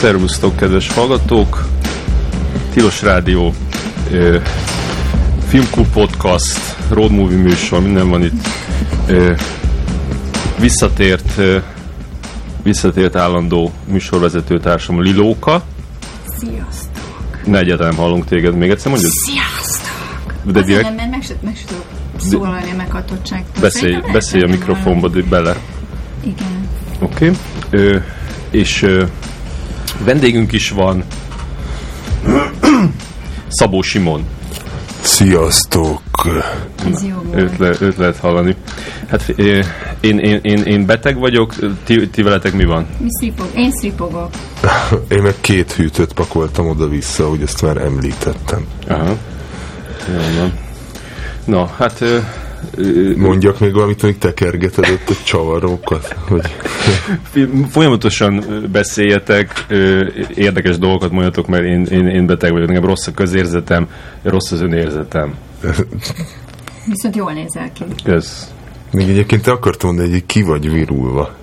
Szervusztok, kedves hallgatók! Tilos Rádió, Filmklub Podcast, Road Movie műsor, minden van itt. Visszatért, visszatért állandó műsorvezető társam Lilóka. Sziasztok! Ne egyáltalán hallunk téged, még egyszer mondjuk? Sziasztok! De direkt nem, mert meg se, meg se tudok szólalni a meghatottságtól. beszélj, Szerintem beszélj a mikrofonba bele. Igen. Oké. Okay. És ö, vendégünk is van. Szabó Simon. Sziasztok! Ez jó. Őt, le, őt lehet hallani. Hát én, én, én, én beteg vagyok, ti, ti veletek mi van? Mi szripog? Én szripogok. Én meg két hűtőt pakoltam oda-vissza, hogy ezt már említettem. Aha. Jó van. Na, hát Mondjak még valamit, hogy tekergeted ott a csavarokat? Hogy... folyamatosan beszéljetek, érdekes dolgokat mondjatok, mert én, én, én beteg vagyok, nekem rossz a közérzetem, rossz az önérzetem. Viszont jól nézel ki. Ez. Még egyébként te akartam mondani, hogy ki vagy virulva.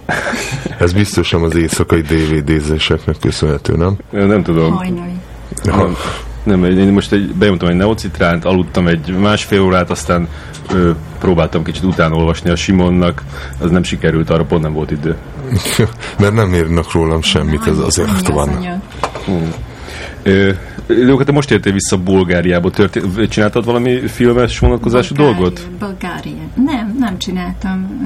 Ez biztos nem az éjszakai DVD-zéseknek köszönhető, nem? Nem tudom. Hajnali. Nem, nem, én most egy, benyomtam egy neocitránt, aludtam egy másfél órát, aztán ö, próbáltam kicsit utána olvasni a Simonnak, az nem sikerült, arra pont nem volt idő. Mert nem írnak rólam semmit, ez azért van. Ö, Lóka, te most értél vissza Bulgáriába, történt, csináltad valami filmes vonatkozású Bulgária- dolgot? Bulgária. Nem, nem csináltam.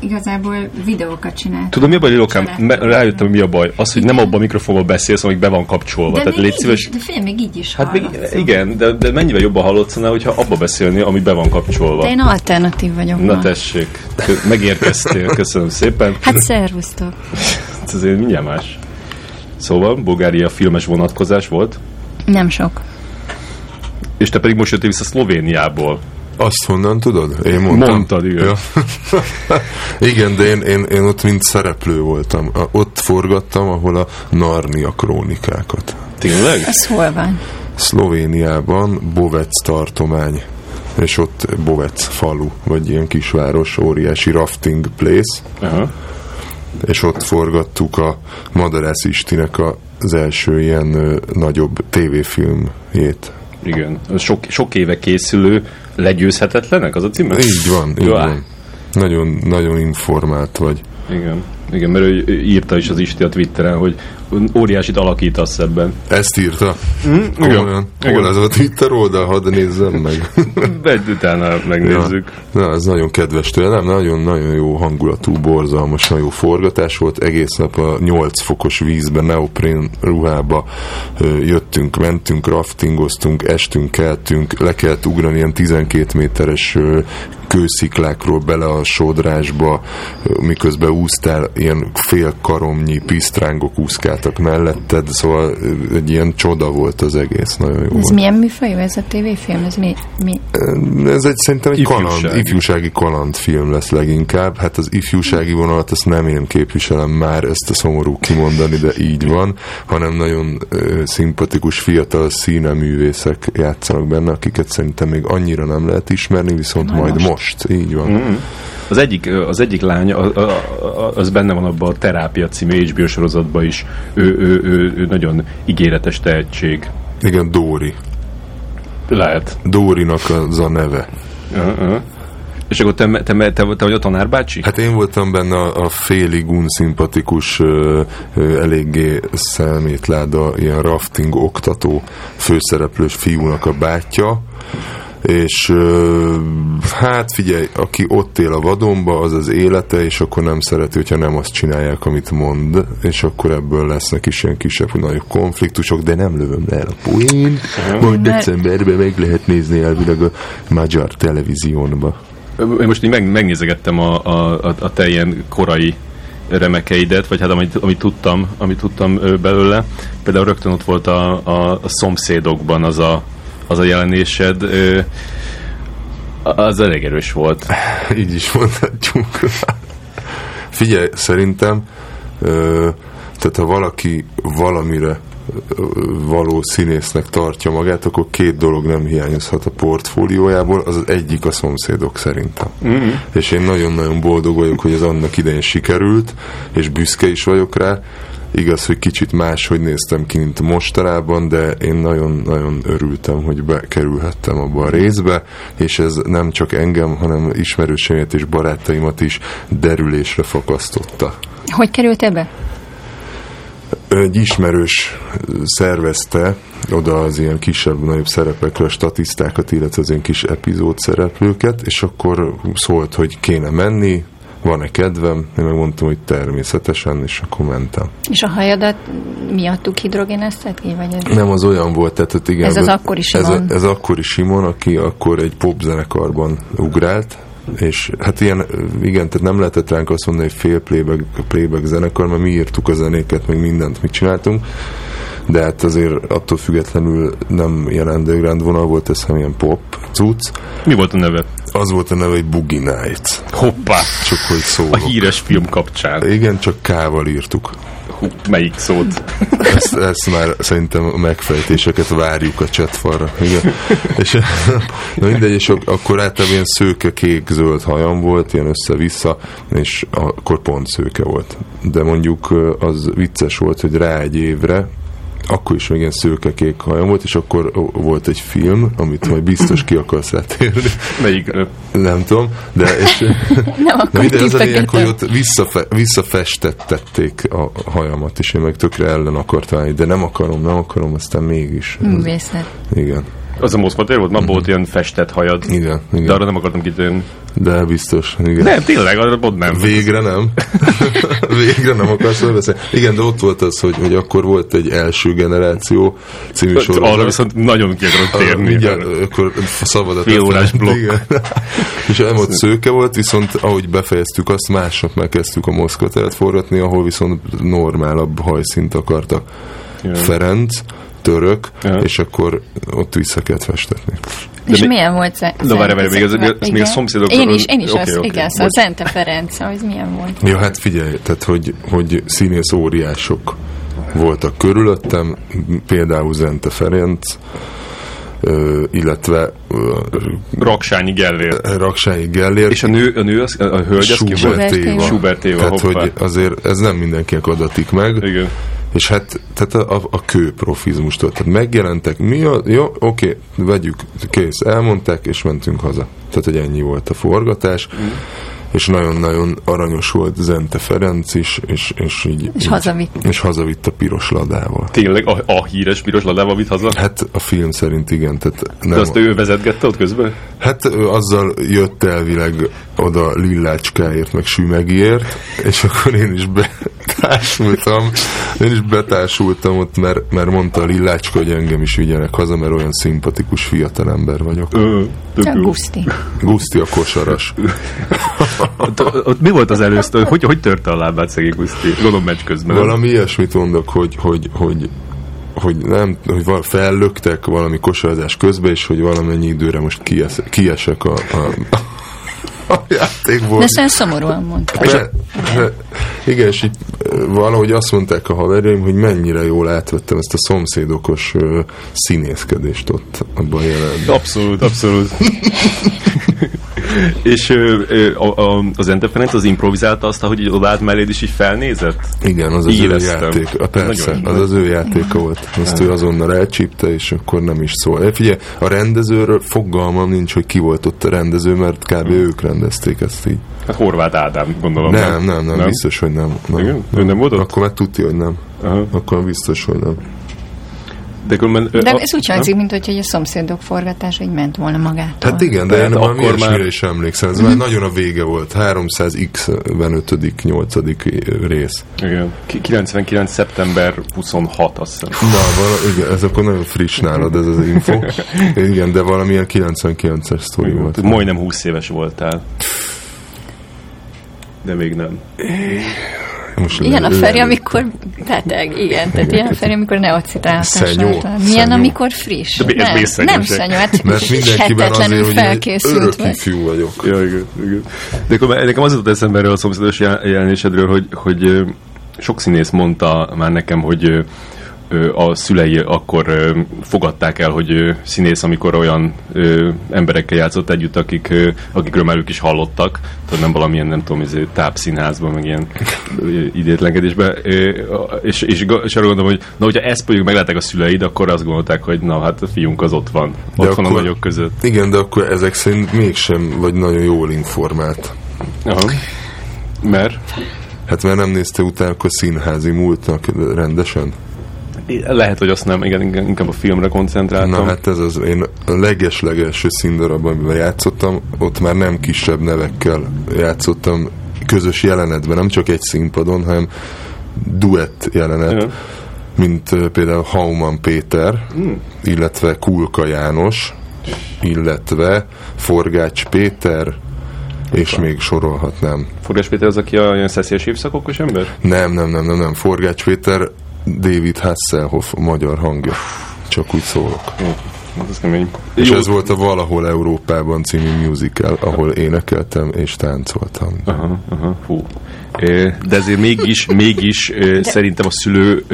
Ö, igazából videókat csináltam. Tudom, mi a baj. Me- rájöttem, hogy mi a baj. Az, hogy nem abban a mikrofonban beszélsz, amíg be van kapcsolva. de Tehát még légy így szíves. is, de figyelj, még így is Hát még, igen, de, de mennyivel jobban hallatszana, hogyha abba beszélni, ami be van kapcsolva. De én alternatív vagyok. Na ma. tessék, megérkeztél, köszönöm szépen. Hát szervusztok. Ez azért mindjárt más. Szóval, Bulgária filmes vonatkozás volt, Nem sok. és te pedig most jöttél vissza Szlovéniából. Azt honnan tudod? Én mondtam. Mondtad, igen. Ja. igen, de én, én, én ott mint szereplő voltam. Ott forgattam, ahol a Narnia krónikákat. Tényleg? Ez hol van? Szlovéniában Bovec tartomány, és ott Bovec falu, vagy ilyen kisváros, óriási rafting place, Aha. És ott forgattuk a Madarász Istinek az első ilyen ö, nagyobb tévéfilmjét. Igen. Sok, sok éve készülő Legyőzhetetlenek, az a címe? Így van, így van. Nagyon, nagyon informált vagy. Igen. Igen, mert ő írta is az Isti a Twitteren, hogy óriásit alakítasz ebben. Ezt írta? igen. Komolyan? Igen. Hol ez a Twitter oldal? Hadd nézzem meg. Egy utána megnézzük. Ja. Na, ez nagyon kedves tőlem, nagyon-nagyon jó hangulatú, borzalmas, nagyon jó forgatás volt. Egész nap a 8 fokos vízbe, neoprén ruhába jöttünk, mentünk, raftingoztunk, estünk, keltünk, le kellett ugrani ilyen 12 méteres kősziklákról bele a sodrásba, miközben úsztál, ilyen fél karomnyi pisztrángok úszkáltak melletted, szóval egy ilyen csoda volt az egész, nagyon jó Ez volt. milyen műfajú ez a tévéfilm? Ez mi? mi? Ez egy szerintem egy Ifjúsági. kaland, ifjúsági kalandfilm lesz leginkább. Hát az ifjúsági vonalat azt nem én képviselem már, ezt a szomorú kimondani, de így van, hanem nagyon ö, szimpatikus fiatal színeművészek játszanak benne, akiket szerintem még annyira nem lehet ismerni, viszont Majd majd most. most, így van. Az egyik, az egyik lány, az benne van abban a Terápia című HBO sorozatban is. Ő, ő, ő, ő nagyon ígéretes tehetség. Igen, Dóri. Lehet. Dórinak az a neve. Uh-huh. És akkor te, te, te, te, te vagy a tanárbácsi? Hát én voltam benne a, a félig unszimpatikus, ö, ö, eléggé szemétláda, ilyen rafting oktató főszereplős fiúnak a bátyja, és hát figyelj, aki ott él a vadonba, az az élete, és akkor nem szereti, hogyha nem azt csinálják, amit mond, és akkor ebből lesznek is ilyen kisebb, nagyobb konfliktusok, de nem lövöm le el a poén, majd decemberben meg lehet nézni elvileg a magyar televíziónba. Én most így meg, megnézegettem a, a, a, a te ilyen korai remekeidet, vagy hát amit, amit tudtam, amit tudtam belőle. Például rögtön ott volt a, a, a szomszédokban az a, az a jelenésed. Ö, az elég erős volt. Így is mondhatjuk. Figyelj, szerintem ö, tehát ha valaki valamire való színésznek tartja magát, akkor két dolog nem hiányozhat a portfóliójából, az az egyik a szomszédok szerintem. Mm-hmm. És én nagyon-nagyon boldog vagyok, hogy ez annak idején sikerült, és büszke is vagyok rá, Igaz, hogy kicsit máshogy néztem ki, mint mostanában, de én nagyon-nagyon örültem, hogy bekerülhettem abba a részbe, és ez nem csak engem, hanem ismerőseimet és barátaimat is derülésre fakasztotta. Hogy került ebbe? Egy ismerős szervezte oda az ilyen kisebb-nagyobb szerepekre a statisztákat, illetve az ilyen kis epizód szereplőket, és akkor szólt, hogy kéne menni, van-e kedvem? Én megmondtam, hogy természetesen, és akkor mentem. És a hajadat miattuk hidrogénezted ki? Vagy ez... Nem, az olyan volt, tehát igen. Ez az akkori Simon. Ez, ez akkori Simon, aki akkor egy popzenekarban ugrált, és hát ilyen, igen, tehát nem lehetett ránk azt mondani, hogy fél playback, playback zenekar, mert mi írtuk a zenéket, meg mindent mit csináltunk, de hát azért attól függetlenül nem ilyen underground vonal volt, ez hanem ilyen pop cucc. Mi volt a neve? Az volt a neve, hogy Boogie Night. Hoppá! Csak hogy szólok. A híres film kapcsán. Igen, csak K-val írtuk. Hú, melyik szót? Ezt, ezt már szerintem a megfejtéseket várjuk a chatfalra. Igen. És na mindegy, és akkor általában ilyen szőke, kék, zöld hajam volt, ilyen össze-vissza, és akkor pont szőke volt. De mondjuk az vicces volt, hogy rá egy évre akkor is még ilyen szőke-kék hajam volt, és akkor volt egy film, amit majd biztos ki akarsz rátérni. Melyik? Nem tudom, de, és, Nem, de minden az a lényeg, hogy ott visszafe, visszafestettették a hajamat, és én meg tökre ellen akartam állni, de nem akarom, nem akarom, aztán mégis. Művészet. Igen. Az a moszkvatér volt? Ma volt ilyen festett hajad. Igen, igen. De arra nem akartam kitérni. De biztos, igen. Nem, tényleg, arra pont nem. Végre nem. Végre nem akarsz beszélni. Igen, de ott volt az, hogy, hogy akkor volt egy első generáció című sorozat. Arra viszont nagyon ki akarok térni. Mindjárt, akkor szabad Fél órás blokk. Igen. És nem ott szőke volt, viszont ahogy befejeztük azt, másnap megkezdtük a Moszkvateret forgatni, ahol viszont normálabb hajszint akartak. Igen. Ferenc, török, Ja. és akkor ott vissza kellett festetni. És mi- milyen volt ze- De várj, várj, még ez még a igen. szomszédokról- Én is, én is Oké, az, oké. igen, szóval Bocs. Zente Ferenc, az milyen volt? Ja, hát figyelj, tehát hogy, hogy színész óriások voltak körülöttem, például Zente Ferenc, illetve Raksányi Gellér. Raksányi Gellér, És a nő, a nő, az, a hölgy, az ki volt? Schubert Schubert Éva. Éva. Schubert Éva, Tehát, hoppá. hogy azért ez nem mindenkinek adatik meg. Igen. És hát tehát a, a, kőprofizmustól. Tehát megjelentek, mi a, jó, oké, vegyük, kész, elmondták, és mentünk haza. Tehát, hogy ennyi volt a forgatás. Mm. És nagyon-nagyon aranyos volt Zente Ferenc is, és, és így... És így, hazavitt. És hazavitt a piros ladával. Tényleg a, a híres piros ladával vitt haza? Hát a film szerint igen, tehát De nem, azt ő vezetgette ott közben? Hát ő azzal jött elvileg oda Lillácskáért, meg Sümegiért, és akkor én is betársultam, én is betársultam ott, mert, mert mondta a Lillácska, hogy engem is vigyenek haza, mert olyan szimpatikus fiatalember vagyok. Ö. Guszti. Guszti a kosaras. Ott, ott mi volt az előző? Hogy, hogy törte a lábát szegény Guszti? Gondolom meccs közben. Valami ilyesmit mondok, hogy, hogy, hogy hogy nem, hogy val- fellöktek valami kosarazás közben, és hogy valamennyi időre most kies, kiesek a, a, a játékból. De ezt olyan szomorúan mondta. De, de, igen, és így valahogy azt mondták a haverjaim, hogy mennyire jól átvettem ezt a szomszédokos ö, színészkedést ott abban a jelenetben. Abszolút, abszolút. És ö, ö, a, a, az Ente Ferenc az improvizálta azt, hogy odállt melléd is így felnézett? Igen, az az Így ő éreztem. játék. A, persze, Nagyon az az ő játéka volt. Azt ő azonnal elcsípte, és akkor nem is szól. Eh, Figyelj, a rendezőről fogalmam nincs, hogy ki volt ott a rendező, mert kb. ők rendezték ezt így. Hát Horváth Ádám, gondolom. Nem, nem, nem, biztos, hogy nem. nem, Igen? Ő nem volt ott? Akkor már tudja, hogy nem. Aha. Akkor biztos, hogy nem. De, különben, De a- ez úgy hangzik, mint hogy a szomszédok forgatása így ment volna magától. Hát igen, de Tehát én valami akkor ilyesmire már- is emlékszem. Ez már nagyon a vége volt. 300x 8. rész. Igen. Ki- 99. szeptember 26, azt hiszem. Na, vala, igen, ez akkor nagyon friss nálad ez az info. Igen, de valamilyen 99-es sztori volt. Majdnem 20 éves voltál. De még nem. Most Ilyen a Feri, amikor beteg, igen. Tehát ilyen a Feri, amikor talán. Milyen, szenyó. amikor friss? De nem, vészszenyőség. nem szenyó, hát Mert mindenkiben azért, hogy felkészült vagy. ifjú vagyok. Ja, igen, igen. De akkor nekem az jutott eszembe erről a szomszédos jel- jelenésedről, hogy, hogy sok színész mondta már nekem, hogy a szülei akkor fogadták el, hogy színész, amikor olyan emberekkel játszott együtt, akik, akikről már ők is hallottak, tehát nem valamilyen, nem tudom, izé, tápszínházban, meg ilyen idétlenkedésben, és, és, és arra gondolom, hogy na, hogyha ezt mondjuk meglátták a szüleid, akkor azt gondolták, hogy na, hát a fiunk az ott van, De ott van a nagyok között. Igen, de akkor ezek szerint mégsem vagy nagyon jól informált. Aha. Mert Hát mert nem nézte utána akkor színházi múltnak rendesen? Lehet, hogy azt nem, igen, inkább a filmre koncentráltam. Na hát ez az, én a leges-legelső színdarab, amiben játszottam, ott már nem kisebb nevekkel játszottam közös jelenetben, nem csak egy színpadon, hanem duett jelenet, Igen. mint például Hauman Péter, illetve Kulka János, illetve Forgács Péter, és még sorolhatnám. Forgás Péter az, aki a ilyen szeszélyes évszakokos ember? Nem, nem, nem, nem, nem. Forgács Péter, David Hasselhoff, magyar hangja. Csak úgy szólok. Jó, hát ez kemény. És Jó. ez volt a Valahol Európában című musical, ahol énekeltem és táncoltam. Aha, aha. Ö, De ezért mégis, mégis ö, szerintem a szülő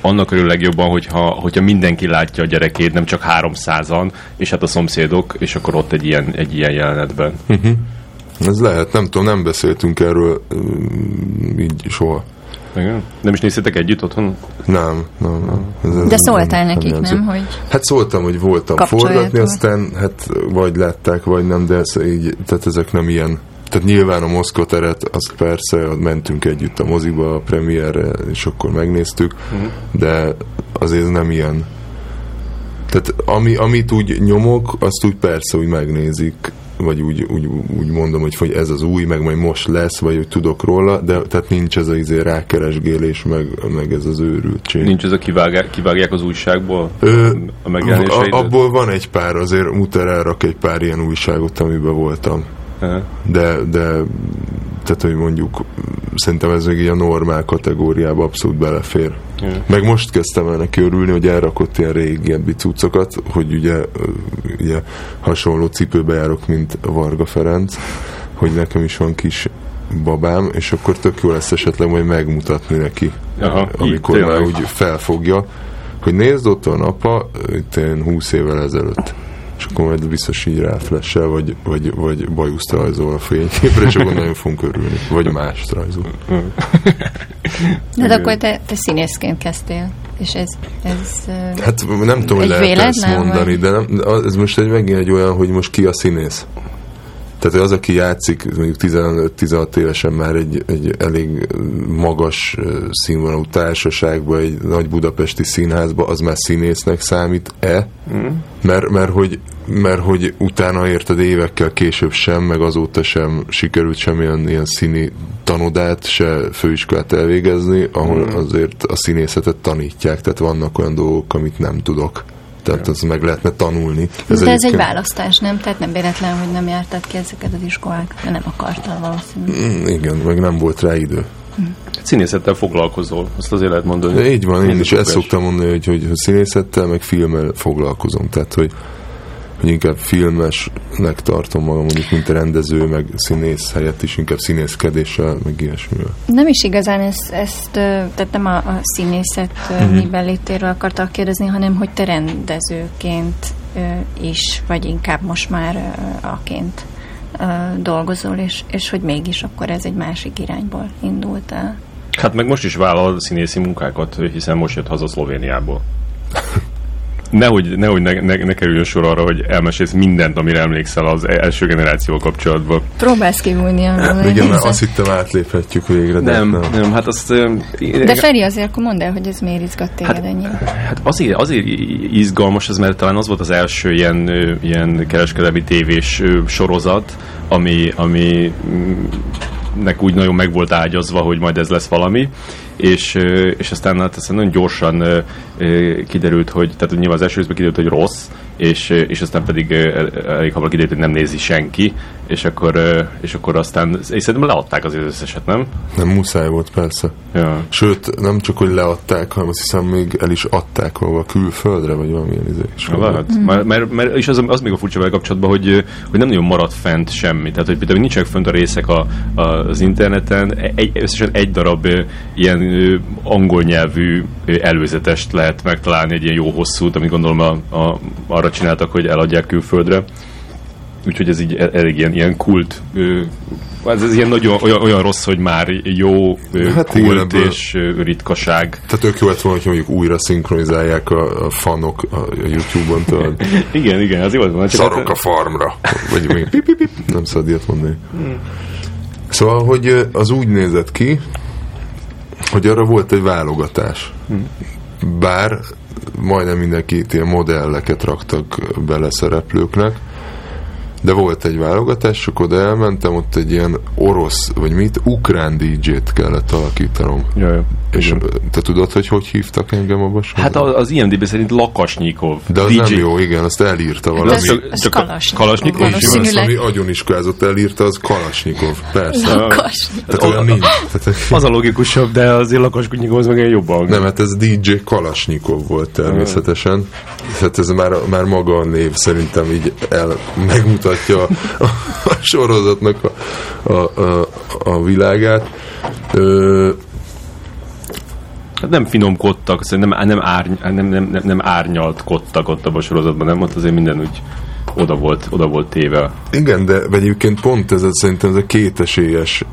annak örül legjobban, hogyha, hogyha mindenki látja a gyerekét, nem csak 300-an, és hát a szomszédok, és akkor ott egy ilyen, egy ilyen jelenetben. Ez lehet, nem tudom, nem beszéltünk erről így soha. Igen? Nem is néztétek együtt otthon? Nem, nem, nem. Ez, ez De szóltál nem- nekik, jelző. nem, hogy Hát szóltam, hogy voltam forgatni, aztán hát vagy látták, vagy nem, de ez így, tehát ezek nem ilyen. Tehát nyilván a Moszkva teret, azt persze, mentünk együtt a moziba, a premierre, és akkor megnéztük, de azért ez nem ilyen. Tehát ami, amit úgy nyomok, azt úgy persze úgy megnézik, vagy úgy, úgy, úgy mondom, hogy, hogy ez az új, meg majd most lesz, vagy hogy tudok róla, de tehát nincs ez az izé rákeresgélés, meg, meg ez az őrültség. Nincs ez a kivágják, kivágják az újságból Ö, a megjelenéseidet? abból van egy pár, azért Mutter elrak egy pár ilyen újságot, amiben voltam. De, de tehát, hogy mondjuk szerintem ez még így a normál kategóriába abszolút belefér. Ja. Meg most kezdtem el neki örülni, hogy elrakott ilyen régebbi cuccokat, hogy ugye, ugye hasonló cipőbe járok, mint Varga Ferenc, hogy nekem is van kis babám, és akkor tök jó lesz esetleg majd megmutatni neki, Aha, amikor így, már úgy felfogja, hogy nézd ott van apa, itt én 20 évvel ezelőtt. És akkor majd biztos így ráflessel, vagy, vagy, vagy bajuszt rajzol a fényképre, és akkor nagyon fogunk örülni. Vagy mást rajzol. de hát akkor te, te színészként kezdtél, és ez, ez Hát nem tudom, hogy lehet ezt mondani, vagy? de nem, ez most egy, megint egy olyan, hogy most ki a színész. Tehát az, aki játszik mondjuk 15-16 évesen már egy, egy elég magas színvonalú társaságban, egy nagy budapesti színházba, az már színésznek számít-e? Mm. Mert, mert, hogy, mert hogy utána érted évekkel később sem, meg azóta sem sikerült semmilyen ilyen színi tanodát, se főiskolát elvégezni, ahol Mm. azért a színészetet tanítják, tehát vannak olyan dolgok, amit nem tudok. Tehát az meg lehetne tanulni. de ez egy választás, nem? Tehát nem véletlen, hogy nem jártad ki ezeket az iskolákat, mert nem akartál valószínűleg. Mm, Igen, meg nem volt rá idő. Színészettel foglalkozol, azt azért lehet mondani. De így van, én Ez is ezt szoktam mondani, hogy, hogy színészettel, meg filmmel foglalkozom. Tehát, hogy, hogy inkább filmesnek tartom magam, mondjuk, mint a rendező, meg színész helyett is, inkább színészkedéssel, meg ilyesmivel. Nem is igazán ezt, ezt tehát nem a, a színészet uh-huh. miben létéről akartak kérdezni, hanem hogy te rendezőként is, vagy inkább most már aként dolgozol, és, és hogy mégis akkor ez egy másik irányból indult el. Hát meg most is vállal színészi munkákat, hiszen most jött haza Szlovéniából. Nehogy, nehogy ne, ne, ne kerüljön sor arra, hogy elmesélsz mindent, amire emlékszel az első generációval kapcsolatban. Próbálsz kivúlni a Igen, mert azt hittem átléphetjük végre, de Nem, nem. nem, hát azt... De Feri, azért akkor mondd el, hogy ez miért izgat téged Hát- ennyire. Hát azért, azért izgalmas ez, mert talán az volt az első ilyen, ilyen kereskedelmi tévés sorozat, ami, ami mm, nek úgy nagyon meg volt ágyazva, hogy majd ez lesz valami, és, és aztán hát aztán nagyon gyorsan kiderült, hogy, tehát nyilván az első részben kiderült, hogy rossz, és, és aztán pedig elég hamar kiderült, hogy nem nézi senki, és akkor, és akkor aztán, és szerintem leadták az összeset, nem? Nem muszáj volt, persze. Ja. Sőt, nem csak, hogy leadták, hanem azt hiszem még el is adták valahol külföldre, vagy valamilyen izé lehet. Mm. Mert, mert, mert, és az, az még a furcsa vele kapcsolatban, hogy, hogy nem nagyon maradt fent semmi. Tehát, hogy például nincsenek fönt a részek a, a, az interneten, egy, összesen egy darab ilyen angol nyelvű előzetest lehet megtalálni, egy ilyen jó hosszút, amit gondolom a, a, arra csináltak, hogy eladják külföldre. Úgyhogy ez így e- elég ilyen, ilyen kult ez, ez ilyen nagyon olyan, olyan rossz, hogy már jó Hát kult igen, ebből- és ritkaság. Tehát tök jó lett volna, hogy mondjuk újra szinkronizálják a, a fanok a, a YouTube-on, tudod. Igen, igen, az jó volt volna. Szarok a farmra. Vagy még pip, pip, pip. nem szabad ilyet mondani. Szóval, hogy az úgy nézett ki, hogy arra volt egy válogatás. Bár majdnem mindenki ilyen modelleket raktak bele szereplőknek, de volt egy válogatás, csak oda elmentem, ott egy ilyen orosz, vagy mit, ukrán DJ-t kellett alakítanom. Jaj. És te tudod, hogy hogy hívtak engem abba sorban? Hát a- az IMDb szerint Lakasnyikov. De az nem jó, igen, azt elírta valami. az- csak- az csak a- Kalasnyikov. Kalasnyikov? És az, Valószínűleg. ami agyoniskázott elírta, az Kalasnyikov. Persze. Lakas. Tehát olyan nincs. Tehát, Az a logikusabb, de azért Lakasnyikov az meg egy jobban. nem, hát ez DJ Kalasnyikov volt természetesen. Hát ez már, már maga a név szerintem így el, megmutatja a, a sorozatnak a, a, a, a világát. Ö, nem finomkodtak, szerintem nem, árny, nem, nem, nem, nem árnyaltkodtak ott abban a sorozatban, nem? Ott azért minden úgy oda volt, oda volt téve. Igen, de egyébként pont ez a- szerintem ez a kétesélyes,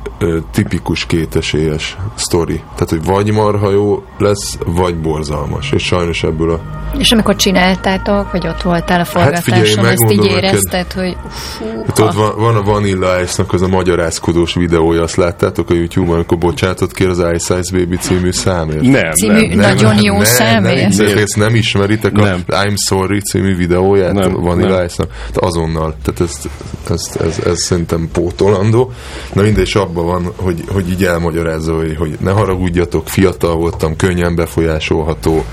tipikus kétesélyes sztori. Tehát, hogy vagy marha jó lesz, vagy borzalmas. És sajnos ebből a... És amikor csináltátok, vagy ott voltál a figyelj, forgatáson, ezt így megmondom neked. érezted, hogy fú, Hát ott van, van a Vanilla Ice-nak az a magyarázkodós videója, azt láttátok a YouTube-on, amikor bocsánatot kér az Ice Ice Baby című számért? Nem, Című- nem. Nagyon jó nem, számért. Nem, nem, ezt nem ismeritek a Nem. I'm Sorry című videóját Nem, a Vanilla nem. Ice-nak? Azonnal. Tehát ez, ez, ez, ez, szerintem pótolandó. Na mindegy, és abban van, hogy, hogy így elmagyarázza, hogy, hogy ne haragudjatok, fiatal voltam, könnyen befolyásolható,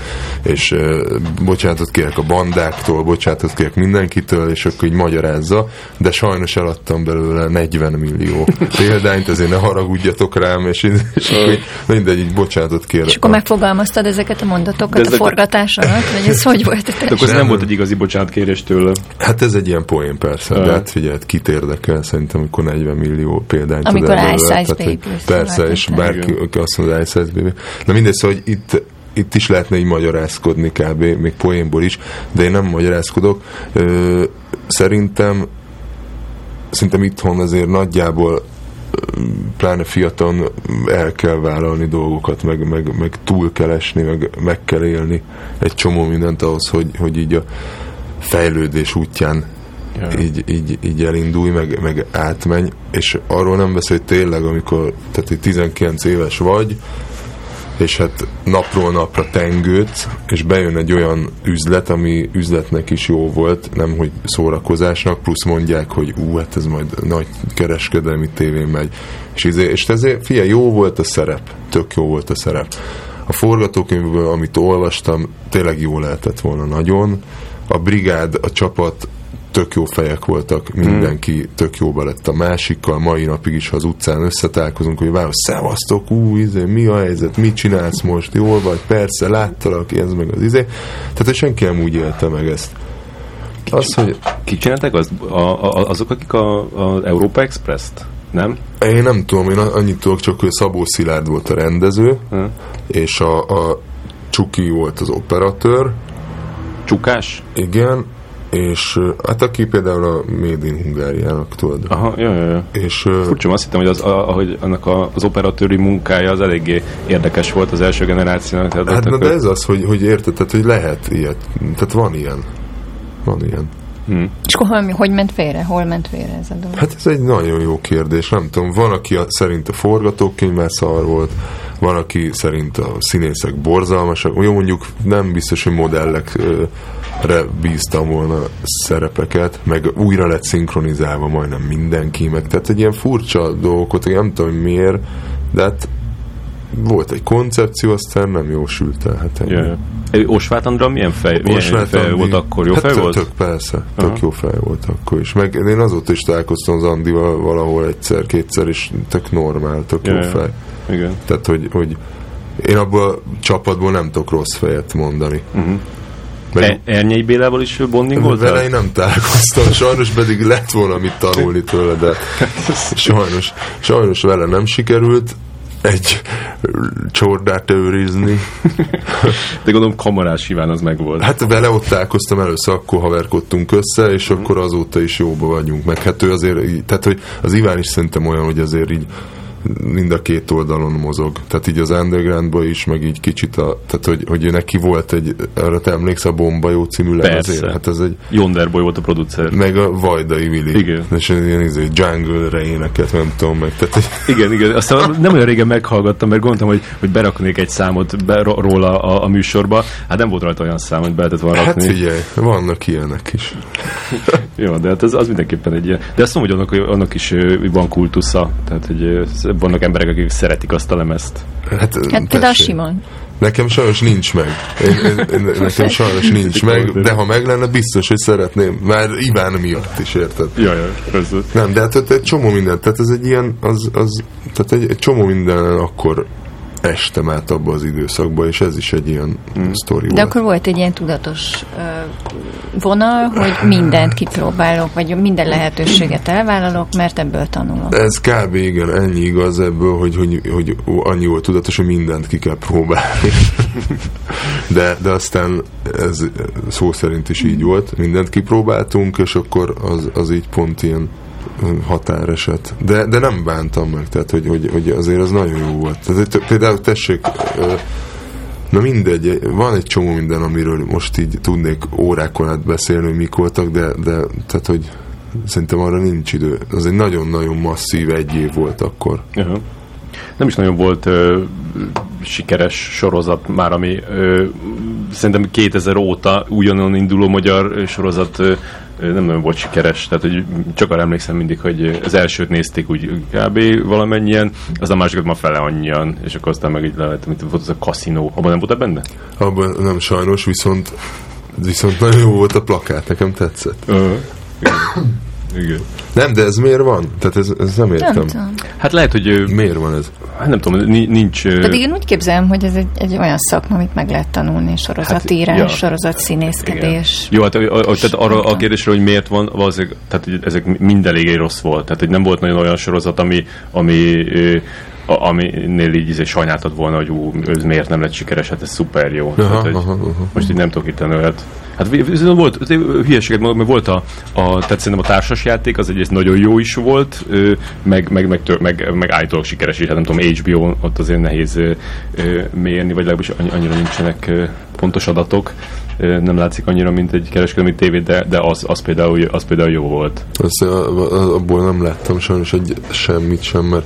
és uh, bocsánatot kérek a bandáktól, bocsánatot kérek mindenkitől, és akkor így magyarázza, de sajnos eladtam belőle 40 millió példányt, ezért ne haragudjatok rám, és, és akkor így mindegy, így bocsánatot kérek. és akkor megfogalmaztad ezeket a mondatokat De a forgatás alatt, vagy ez hogy volt? De akkor ez nem Nem. volt egy igazi bocsánatkérés tőle. Hát ez egy ilyen poén persze, de hát figyelj, hát kit érdekel szerintem, amikor 40 millió példányt Amikor Ice Ice Baby Persze, szóval és tettem. bárki aki azt mondja, Ice Ice Baby. Na mindegy, szóval hogy itt itt is lehetne így magyarázkodni kb. még poénból is, de én nem magyarázkodok. Ö, szerintem szerintem itthon azért nagyjából pláne fiatalon el kell vállalni dolgokat, meg, meg, meg túl kell esni, meg, meg kell élni egy csomó mindent ahhoz, hogy, hogy így a fejlődés útján Ja. így, így, így elindulj, meg, meg átmenj, és arról nem beszél, hogy tényleg, amikor tehát hogy 19 éves vagy, és hát napról napra tengődsz, és bejön egy olyan üzlet, ami üzletnek is jó volt, nem hogy szórakozásnak, plusz mondják, hogy ú, hát ez majd nagy kereskedelmi tévén megy. És, izé, és ezért, figyelj, jó volt a szerep, tök jó volt a szerep. A forgatókönyvből, amit olvastam, tényleg jó lehetett volna nagyon. A brigád, a csapat tök jó fejek voltak, mindenki tök jóba lett a másikkal, mai napig is, ha az utcán összetálkozunk, hogy válasz, szevasztok, ú, izé, mi a helyzet, mit csinálsz most, jól vagy, persze, láttalak, ez meg az izé. Tehát, senki nem úgy élte meg ezt. Az, hogy Kik csinálták az, a, a, azok, akik a, a Europa Express-t? Nem? én nem tudom, én annyit tudok csak, hogy Szabó Szilárd volt a rendező, Hm. és a, a Csuki volt az operatőr, Csukás? igen, és hát aki például a Made in Hungáriának tudod. Aha, jó, jó, jó. És Furcsa, azt hittem, hogy az, a, ahogy annak a, az operatőri munkája az eléggé érdekes volt az első generációnak. Tehát Hát na, de ez az, hogy, hogy érted, tehát, hogy lehet ilyet. Tehát van ilyen. Van ilyen. Hm. És akkor hol, hogy ment félre? Hol ment félre ez a dolog? Hát ez egy nagyon jó kérdés. Nem tudom, van, aki a, szerint a forgatókönyv már szar volt, van, aki szerint a színészek borzalmasak. Jó, mondjuk nem biztos, hogy modellekre bíztam volna szerepeket, meg újra lett szinkronizálva majdnem mindenki, meg tehát egy ilyen furcsa dolgokat, nem tudom, hogy miért, de hát volt egy koncepció, aztán nem jósült el. Hát ennyi. Ja. Ő Osváth Andra milyen fej, milyen Most fej láttam, volt akkor? Jó hát fej volt? Tök, persze, tök Aha. jó fej volt akkor is. Meg én azóta is találkoztam az Andival valahol egyszer, kétszer, és tök normál, tök Ja, jó fej. Igen. Tehát, hogy, hogy én abból a csapatból nem tudok rossz fejet mondani. Uh-huh. Meg E- Ernyei Bélával is bonding volt? vele én nem találkoztam, sajnos pedig lett volna mit tanulni tőle, de sajnos, sajnos vele nem sikerült. Egy csordát őrizni. De gondolom kamarás Iván az megvolt. Hát vele ott találkoztam először, akkor haverkodtunk össze, és akkor azóta is jóba vagyunk. Meg hát ő azért, tehát hogy az Iván is szerintem olyan, hogy azért így mind a két oldalon mozog. Tehát így az undergroundban is, meg így kicsit a, tehát hogy, hogy neki volt egy, arra te emlékszel, a Bomba jó című lemez? Persze. Hát ez egy, Yonderboy volt a producer. meg a Vajdai Vili. Igen. És ilyen izé, jungle-re éneket, nem tudom meg. Tehát, hogy- Igen, igen. Aztán nem olyan régen meghallgattam, mert gondoltam, hogy, hogy beraknék egy számot be, róla a, a, műsorba. Hát nem volt rajta olyan szám, hogy be lehetett volna hát rakni. figyelj, vannak ilyenek is. Jó, de hát az, az mindenképpen egy ilyen. De azt mondom, hogy annak, annak is van kultusza. Tehát, hogy vannak emberek, akik szeretik azt a lemezt. Hát, Hát például. Simon. Nekem sajnos nincs meg. Én, én, én, nekem sajnos nincs meg, de ha meg lenne, biztos, hogy szeretném. Már Iván miatt is, érted? Jaj, jaj, persze. Nem, de hát ott egy csomó minden, tehát ez egy ilyen, az, az tehát egy, egy csomó minden akkor estem át abba az időszakba, és ez is egy ilyen mm. sztori De volt. akkor volt egy ilyen tudatos ö, vonal, hogy mindent kipróbálok, vagy minden lehetőséget elvállalok, mert ebből tanulok. Ez kb. igen, ennyi igaz ebből, hogy, hogy, hogy annyi volt tudatos, hogy mindent ki kell próbálni. De, de aztán ez szó szerint is így volt, mindent kipróbáltunk, és akkor az, az így pont ilyen határeset. De, de nem bántam meg, tehát hogy, hogy, hogy azért az nagyon jó volt. Tehát, például tessék, na mindegy, van egy csomó minden, amiről most így tudnék órákon át beszélni, hogy mik voltak, de, de tehát, hogy szerintem arra nincs idő. Az egy nagyon-nagyon masszív egy év volt akkor. Aha. Nem is nagyon volt ö, sikeres sorozat már, ami ö, szerintem 2000 óta újonnan induló magyar sorozat ö, nem nagyon volt sikeres, tehát hogy csak arra emlékszem mindig, hogy az elsőt nézték úgy kb. valamennyien, az a másikat ma fele annyian, és akkor aztán meg így lehet, mint volt az a kaszinó, abban nem volt benne? Abban nem sajnos, viszont viszont nagyon jó volt a plakát, nekem tetszett. Ö, igen. igen. Nem, de ez miért van? Tehát ez, ez nem értem. Nem tudom. Hát lehet, hogy Miért van ez? hát nem tudom, ni- nincs... Pedig én úgy képzelem, hogy ez egy, egy olyan szakma, amit meg lehet tanulni, sorozatírás, ja. hát, sorozatszínészkedés. Jó, hát a, a, tehát arra a kérdésre, hogy miért van, valószínűleg, tehát hogy ezek mind eléggé rossz volt. Tehát, hogy nem volt nagyon olyan sorozat, ami, ami ö, a, aminél így izé sajnáltad volna, hogy ú, ez miért nem lett sikeres, hát ez szuper jó. Aha, Tehát, hogy aha, aha. Most így nem tudok itt olyat. Hát volt, hülyeséget, mert volt a, a, tehát szerintem a társasjáték, az egyrészt nagyon jó is volt, meg, meg, meg, tör, meg, meg állítólag sikeres is, hát nem tudom, HBO ott azért nehéz mérni, vagy legalábbis annyi- annyira nincsenek pontos adatok, nem látszik annyira, mint egy kereskedelmi tévé, de, de az, az, például, az például jó volt. Azt, abból nem láttam sajnos egy, semmit sem, mert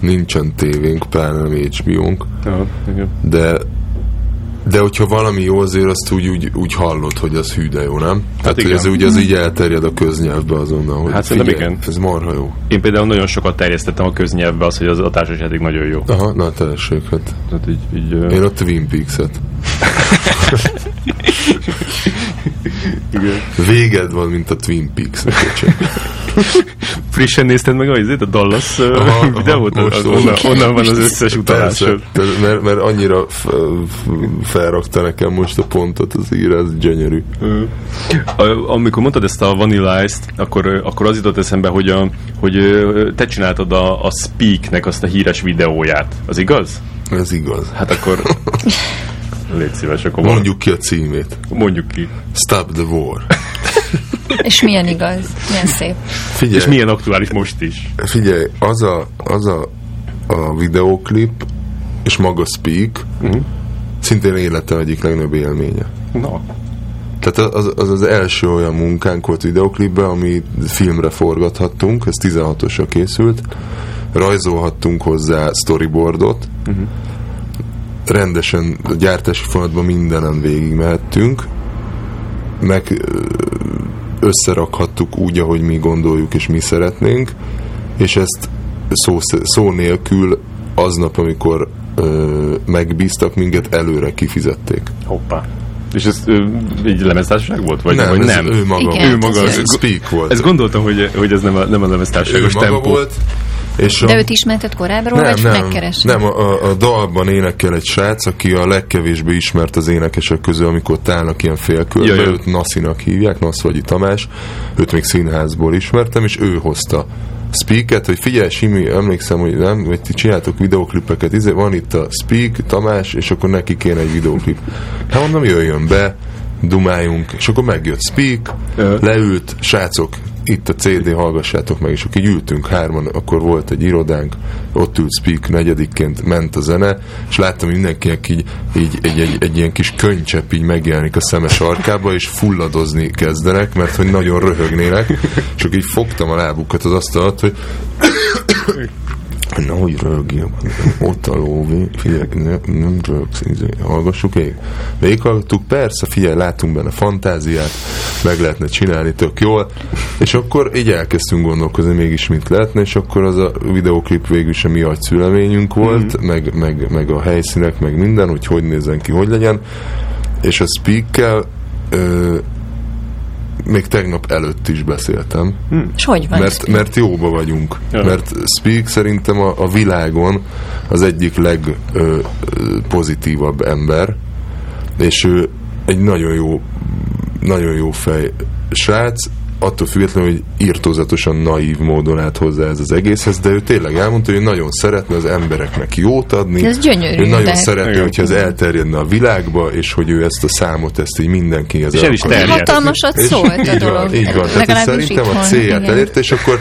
nincsen tévénk, pláne nem HBO-nk, Ja, de de hogyha valami jó, azért azt úgy, úgy, úgy hallod, hogy az hű, de jó, nem? Tehát hogy igen. ez úgy az így elterjed a köznyelvbe azonnal, hogy Hát figyelj, igen. ez marha jó. Én például nagyon sokat terjesztettem a köznyelvbe az, hogy az, a társasjáték nagyon jó. Aha, na tessék, hát Tehát így, így, ö, én a Twin Peaks-et. Véged van, mint a Twin Peaks. Frissen nézted meg azért a Dallas Aha, videót? aha, most- onnan, onnan van az összes utalásod. mert, mert annyira felrakta nekem most a pontot az írás, gyönyörű. Ö, a- Amikor mondtad ezt a Vanilla Ice-t, akkor, akkor az jutott eszembe, hogy, a, hogy te csináltad a, a Speak-nek azt a híres videóját. Az igaz? Ez igaz. Hát akkor légy szíves, akkor Mondjuk ki a címét. mondjuk ki. Stop the War. És milyen igaz, milyen szép. Figyelj, És milyen aktuális most is. figyelj az, a, az a, a videóklip és maga Speak Uh-huh. szintén életem egyik legnagyobb élménye. Na, Tehát az, az az első olyan munkánk volt videoklipben, ami filmre forgathattunk, ez 16-osra készült, rajzolhattunk hozzá storyboardot, uh-huh. rendesen a gyártási folyamatban mindenen végigmehettünk, meg összerakhattuk úgy, ahogy mi gondoljuk és mi szeretnénk, és ezt szó, szó nélkül aznap, amikor ö, megbíztak minket, előre kifizették. hoppá. És ez ö, egy lemeztársaság volt? Vagy nem, vagy ez nem? ő maga Igen, ő maga, ez Speak volt. Ezt gondoltam, hogy, hogy ez nem a, nem a ő lemeztársaságos maga tempó. volt, és a, De őt ismerted korábbról, nem, vagy nem, megkeresni? nem a, a, a dalban énekel egy srác, aki a legkevésbé ismert az énekesek közül, amikor ott állnak ilyen félkörbe, Ja, ja. őt Naszinak hívják, Nasz vagy Tamás, őt még színházból ismertem, és ő hozta Speaket, hogy figyelj, Simi, emlékszem, hogy nem, hogy ti csináltok videoklipeket, izé, van itt a Speak, Tamás, és akkor neki kéne egy videoklip. Hát mondom, jöjjön be, dumáljunk, és akkor megjött Speak, leült, srácok, itt a CD, hallgassátok meg, és akkor így ültünk hárman, akkor volt egy irodánk, ott ült Speak negyedikként, ment a zene, és láttam mindenkinek így, így egy, egy, egy, ilyen kis könycsepp így megjelenik a szeme sarkába, és fulladozni kezdenek, mert hogy nagyon röhögnének, és akkor így fogtam a lábukat az asztalat, hogy Na, hogy rögjön. Ott a lóvé. Figyelj, ne, nem rögsz. izé, Hallgassuk ég. Végighallgattuk, persze, figyelj, látunk benne fantáziát, meg lehetne csinálni tök jól. És akkor így elkezdtünk gondolkozni mégis, mint lehetne, és akkor az a videoklip végül is a mi agyszüleményünk volt, mm. meg, meg, meg, a helyszínek, meg minden, hogy hogy nézzen ki, hogy legyen. És a speak még tegnap előtt is beszéltem, És hogy van mert, ez? mert jóba vagyunk. Ja. Mert Speak szerintem a, a világon az egyik legpozitívabb ember, és ő egy nagyon jó, nagyon jó fej srác, attól függetlenül, hogy írtózatosan naív módon állt hozzá ez az egészhez, de ő tényleg elmondta, hogy ő nagyon szeretne az embereknek jót adni. Ez gyönyörű, Ő nagyon de- szeretné, Igen. hogyha ez elterjedne a világba, és hogy ő ezt a számot, ezt így mindenkihez És el is terjedt. Hatalmasat és szólt a így dolog. Van, így van. Tehát szerintem a célját elérte, és akkor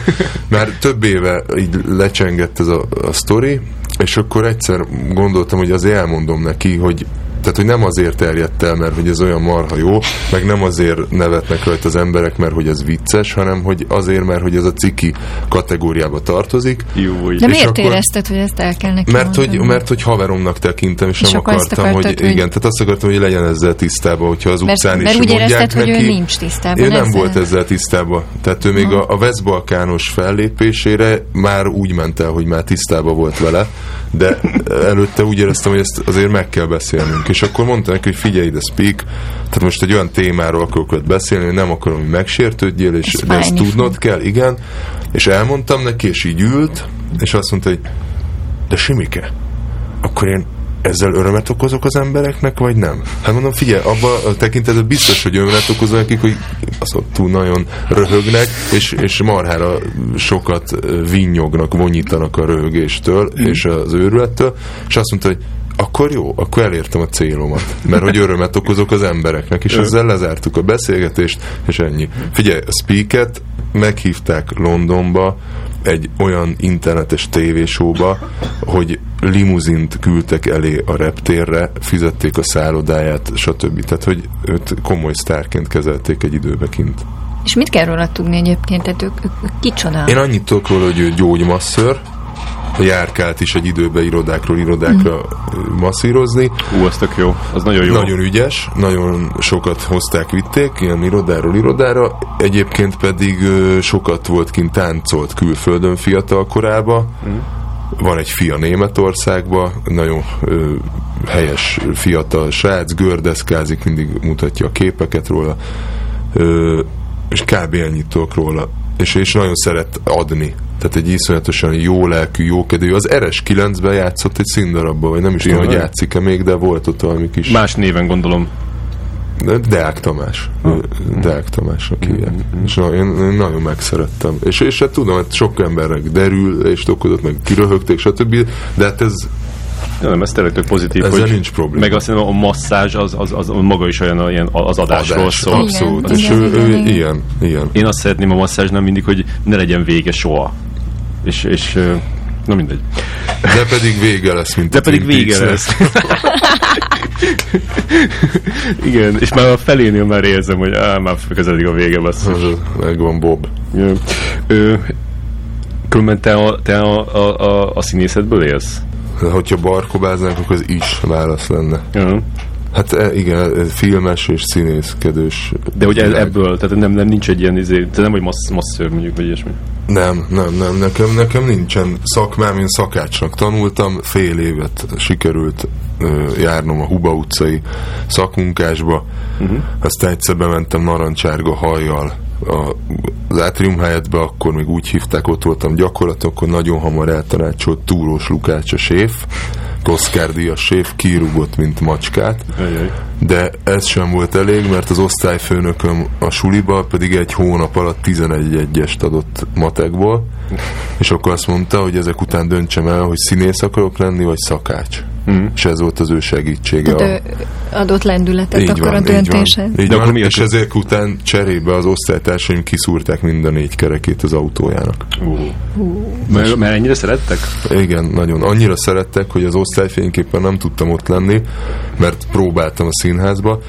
már több éve így lecsengett ez a, a sztori, és akkor egyszer gondoltam, hogy azért elmondom neki, hogy tehát, hogy nem azért terjedt el, mert hogy ez olyan marha jó, meg nem azért nevetnek rajta az emberek, mert hogy ez vicces, hanem hogy azért, mert hogy ez a ciki kategóriába tartozik. Jó, De miért akkor- érezted, hogy ezt el kell neki Mert hogy, mert hogy haveromnak tekintem, és, És nem akartam, hogy, akartad, hogy- igen, tehát azt akartam, hogy legyen ezzel tisztában, hogyha az Mert- utcán mert is úgy mondják érezted, hogy ő neki. nincs tisztában Ő nem ezzel? volt ezzel tisztában. Tehát ő még a, a Veszbalkános fellépésére már úgy ment el, hogy már tisztában volt vele, de előtte úgy éreztem, hogy ezt azért meg kell beszélnünk. És akkor mondta neki, hogy figyelj ide, speak, tehát most egy olyan témáról akarok beszélni, hogy nem akarom, hogy megsértődjél, és Ez de ezt tudnod kell, igen. És elmondtam neki, és így ült, és azt mondta, hogy de Simike, akkor én ezzel örömet okozok az embereknek, vagy nem? Hát mondom, figyelj, abban a tekintetben biztos, hogy örömet okozok nekik, hogy az ott túl nagyon röhögnek, és, és marhára sokat vinnyognak, vonyítanak a röhögéstől, mm. és az őrülettől, és azt mondta, hogy akkor jó, akkor elértem a célomat. Mert hogy örömet okozok az embereknek, és ezzel lezártuk a beszélgetést, és ennyi. Figyelj, a Speaket meghívták Londonba, egy olyan internetes tévésóba, hogy limuzint küldtek elé a reptérre, fizették a szállodáját, stb. Tehát, hogy őt komoly sztárként kezelték egy időbe kint. És mit kell róla tudni egyébként? Tehát ők, ők, ők kicsoda? Én annyit tudok róla, hogy ő gyógymasször, járkált is egy időbe irodákról irodákra mm. masszírozni. Ú, az tök jó. Az nagyon jó. Nagyon ügyes, nagyon sokat hozták, vitték, ilyen irodáról irodára, egyébként pedig ö, sokat volt kint táncolt külföldön fiatal korába, mm. van egy fia Németországba, nagyon ö, helyes fiatal srác, gördeszkázik, mindig mutatja a képeket róla, ö, és kb. ennyit róla. És, és nagyon szeret adni. Tehát egy iszonyatosan jó lelkű, jókedvű. Az RS9-ben játszott egy színdarabban, vagy nem is tudom, hogy játszik-e még, de volt ott valami kis... Más néven gondolom. De Deák Tamás. Ő- Deák Tamásnak hívják. És na, én, én nagyon megszerettem. És, és hát tudom, hogy sok embernek derül, és okozott, meg kiröhögték, stb. De hát ez Ja, nem, ez tényleg tök pozitív, Ezzel hogy nincs probléma. Meg azt hiszem, a masszázs az, az, az maga is olyan, ilyen az adásról adás. szól. Abszolút. Igen, és igen, ő, igen, ő igen. ilyen, ilyen. Én azt szeretném a masszázsnál mindig, hogy ne legyen vége soha. És, és na mindegy. De pedig vége lesz, mint De a pedig vége Peaksnek. lesz. Igen, és már a felénél már érzem, hogy á, már közeledik a vége, basszus. Megvan Bob. Ö, ö, Különben te, a, te a, a, a, a színészetből élsz? Hogyha barkobáznánk, akkor az is válasz lenne. Ja. Hát e, igen, ez filmes és színészkedős. De hogy e- ebből, tehát nem, nem nincs egy ilyen, izé, te nem vagy massz, masször mondjuk, vagy ilyesmi. Nem, nem, nem, nekem, nekem nincsen szakmám, én szakácsnak tanultam, fél évet sikerült ö, járnom a Huba utcai szakmunkásba, uh-huh. aztán egyszer bementem narancsárga hajjal a, az átrium helyetbe, akkor még úgy hívták, ott voltam gyakorlat, akkor nagyon hamar eltanácsolt Túrós Lukács a séf, Oscar díjas séf kirúgott, mint macskát. Ajaj. De ez sem volt elég, mert az osztályfőnököm a suliba pedig egy hónap alatt 11 egyest adott matekból, és akkor azt mondta, hogy ezek után döntsem el, hogy színész akarok lenni, vagy szakács. Mm. És ez volt az ő segítsége. Tehát ő adott lendületet Így akkor van, a így van. döntéshez. Így De van, és ezek után cserébe az osztálytársaim kiszúrták mind a négy kerekét az autójának. Mert, mert ennyire szerettek? Igen, nagyon. Annyira szerettek, hogy az osztályfényképpen nem tudtam ott lenni, mert próbáltam a színházba,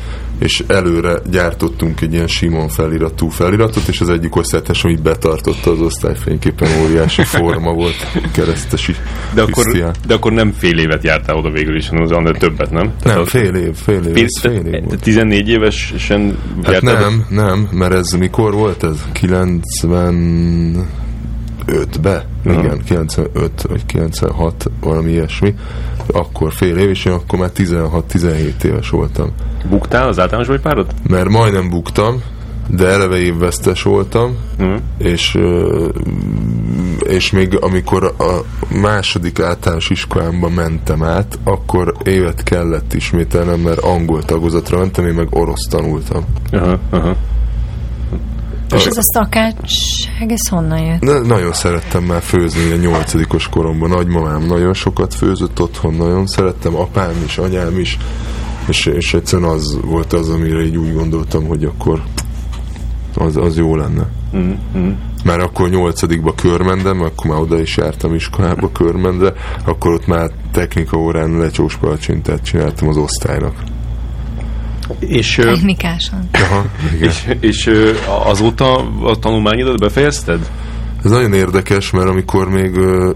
és előre gyártottunk egy ilyen Simon feliratú feliratot, és az egyik osztálytársam így betartotta az osztályfényképpen óriási forma volt, keresztesi De akkor, Krisztián. de akkor nem fél évet jártál oda végül is, hanem az annál többet, nem? Nem, fél év, fél év, ez fél év volt. 14 évesen Hát jártál nem, nem, mert ez mikor volt ez? 95-be? Aha. Igen, 95 vagy 96, valami ilyesmi. Akkor fél év, és én akkor már 16-17 éves voltam. Buktál az általános vagy párod? Mert majdnem buktam, de eleve évvesztes voltam, Uh-huh. és, és még amikor a második általános iskolámba mentem át, akkor évet kellett ismételnem, mert angol tagozatra mentem, én meg orosz tanultam. Aha, aha. És ez a szakácsság, ez honnan jött? De nagyon szerettem már főzni a nyolcadikos koromban. Nagymamám nagyon sokat főzött otthon, nagyon szerettem, apám is, anyám is, és, és egyszerűen az volt az, amire így úgy gondoltam, hogy akkor az, az jó lenne. Mm-hmm. Már akkor nyolcadikba körmendem, akkor már oda is jártam iskolába körmendre, akkor ott már technika órán lecsós palacsintát csináltam az osztálynak. És, Technikásan. Aha, és, és azóta a tanulmányodat befejezted? Ez nagyon érdekes, mert amikor még,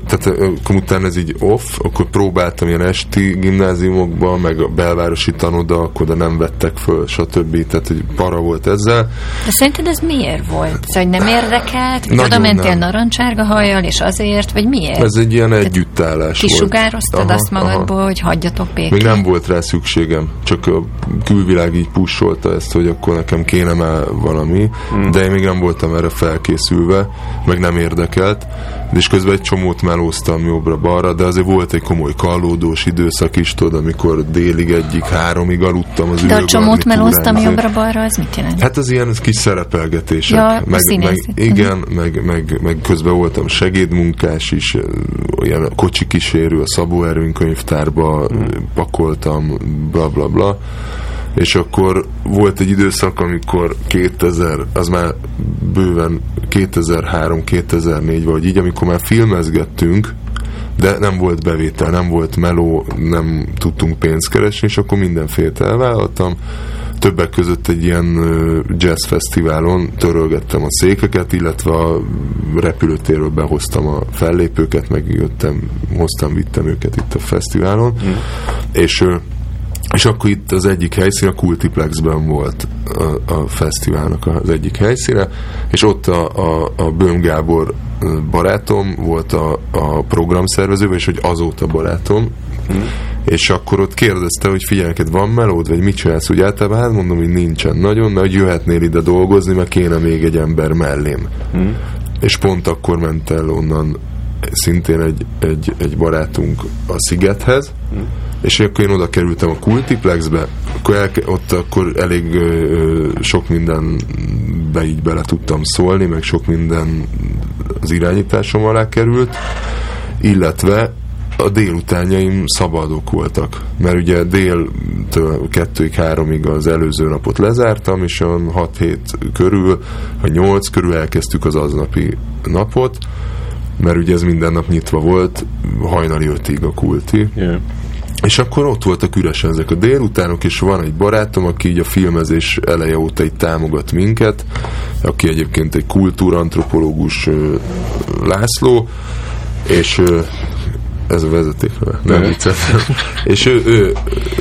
tehát akkor utána ez így off, akkor próbáltam ilyen esti gimnáziumokba, meg a belvárosi tanoda, akkor de nem vettek föl, stb. Tehát, hogy para volt ezzel. De szerinted ez miért volt? Szóval, hogy nem érdekelt? Vagy Nagyon oda mentél nem. narancsárga hajjal, és azért? Vagy miért? Ez egy ilyen együttállás volt. Kisugároztad azt magadból, hogy hagyjatok békén? Még nem volt rá szükségem, csak a külvilág így pusolta ezt, hogy akkor nekem kéne már valami, Hmm. de én még nem voltam erre felkészülve, meg nem érdekelt, és közben egy csomót melóztam jobbra-balra, de azért volt egy komoly kallódós időszak is, tudod, amikor délig egyik, háromig aludtam az De a csomót melóztam jobbra-balra, az mit jelent? Hát az ilyen kis szerepelgetések. Ja, meg, meg, igen, meg, meg, meg közben voltam segédmunkás is, olyan kocsi kísérő a Szabó Erőnkönyvtárba pakoltam, bla bla bla. És akkor volt egy időszak, amikor 2000, az már bőven 2003-2004 vagy így, amikor már filmezgettünk, de nem volt bevétel, nem volt meló, nem tudtunk pénzt keresni, és akkor mindenfélt elvállaltam. Többek között egy ilyen ö, jazz fesztiválon törölgettem a székeket, illetve a repülőtérről behoztam a fellépőket, meg jöttem, hoztam, vittem őket itt a fesztiválon, mm. és és akkor itt az egyik helyszín, a Kultiplexben volt a, a fesztiválnak az egyik helyszíne, és ott a, a, a Böhm Gábor barátom volt a, a programszervező, és hogy azóta barátom, mm. és akkor ott kérdezte, hogy figyelj, neked van melód, vagy mit csinálsz, úgy általában hát mondom, hogy nincsen nagyon, de hogy jöhetnél ide dolgozni, mert kéne még egy ember mellém. Mm. És pont akkor ment el onnan szintén egy, egy, egy barátunk a Szigethez, mm és akkor én oda kerültem a Kultiplexbe, akkor el, ott akkor elég ö, sok mindenbe így bele tudtam szólni, meg sok minden az irányításom alá került, illetve a délutánjaim szabadok voltak, mert ugye déltől kettőig, háromig az előző napot lezártam, és olyan 6 hét körül, vagy 8 körül elkezdtük az aznapi napot, mert ugye ez minden nap nyitva volt, hajnali ötig a kulti. Yeah. És akkor ott voltak üresen ezek a délutánok, és van egy barátom, aki így a filmezés eleje óta így támogat minket, aki egyébként egy kultúrantropológus László, és ez a vezeték, nem Ne. vicceltem. és ő, ő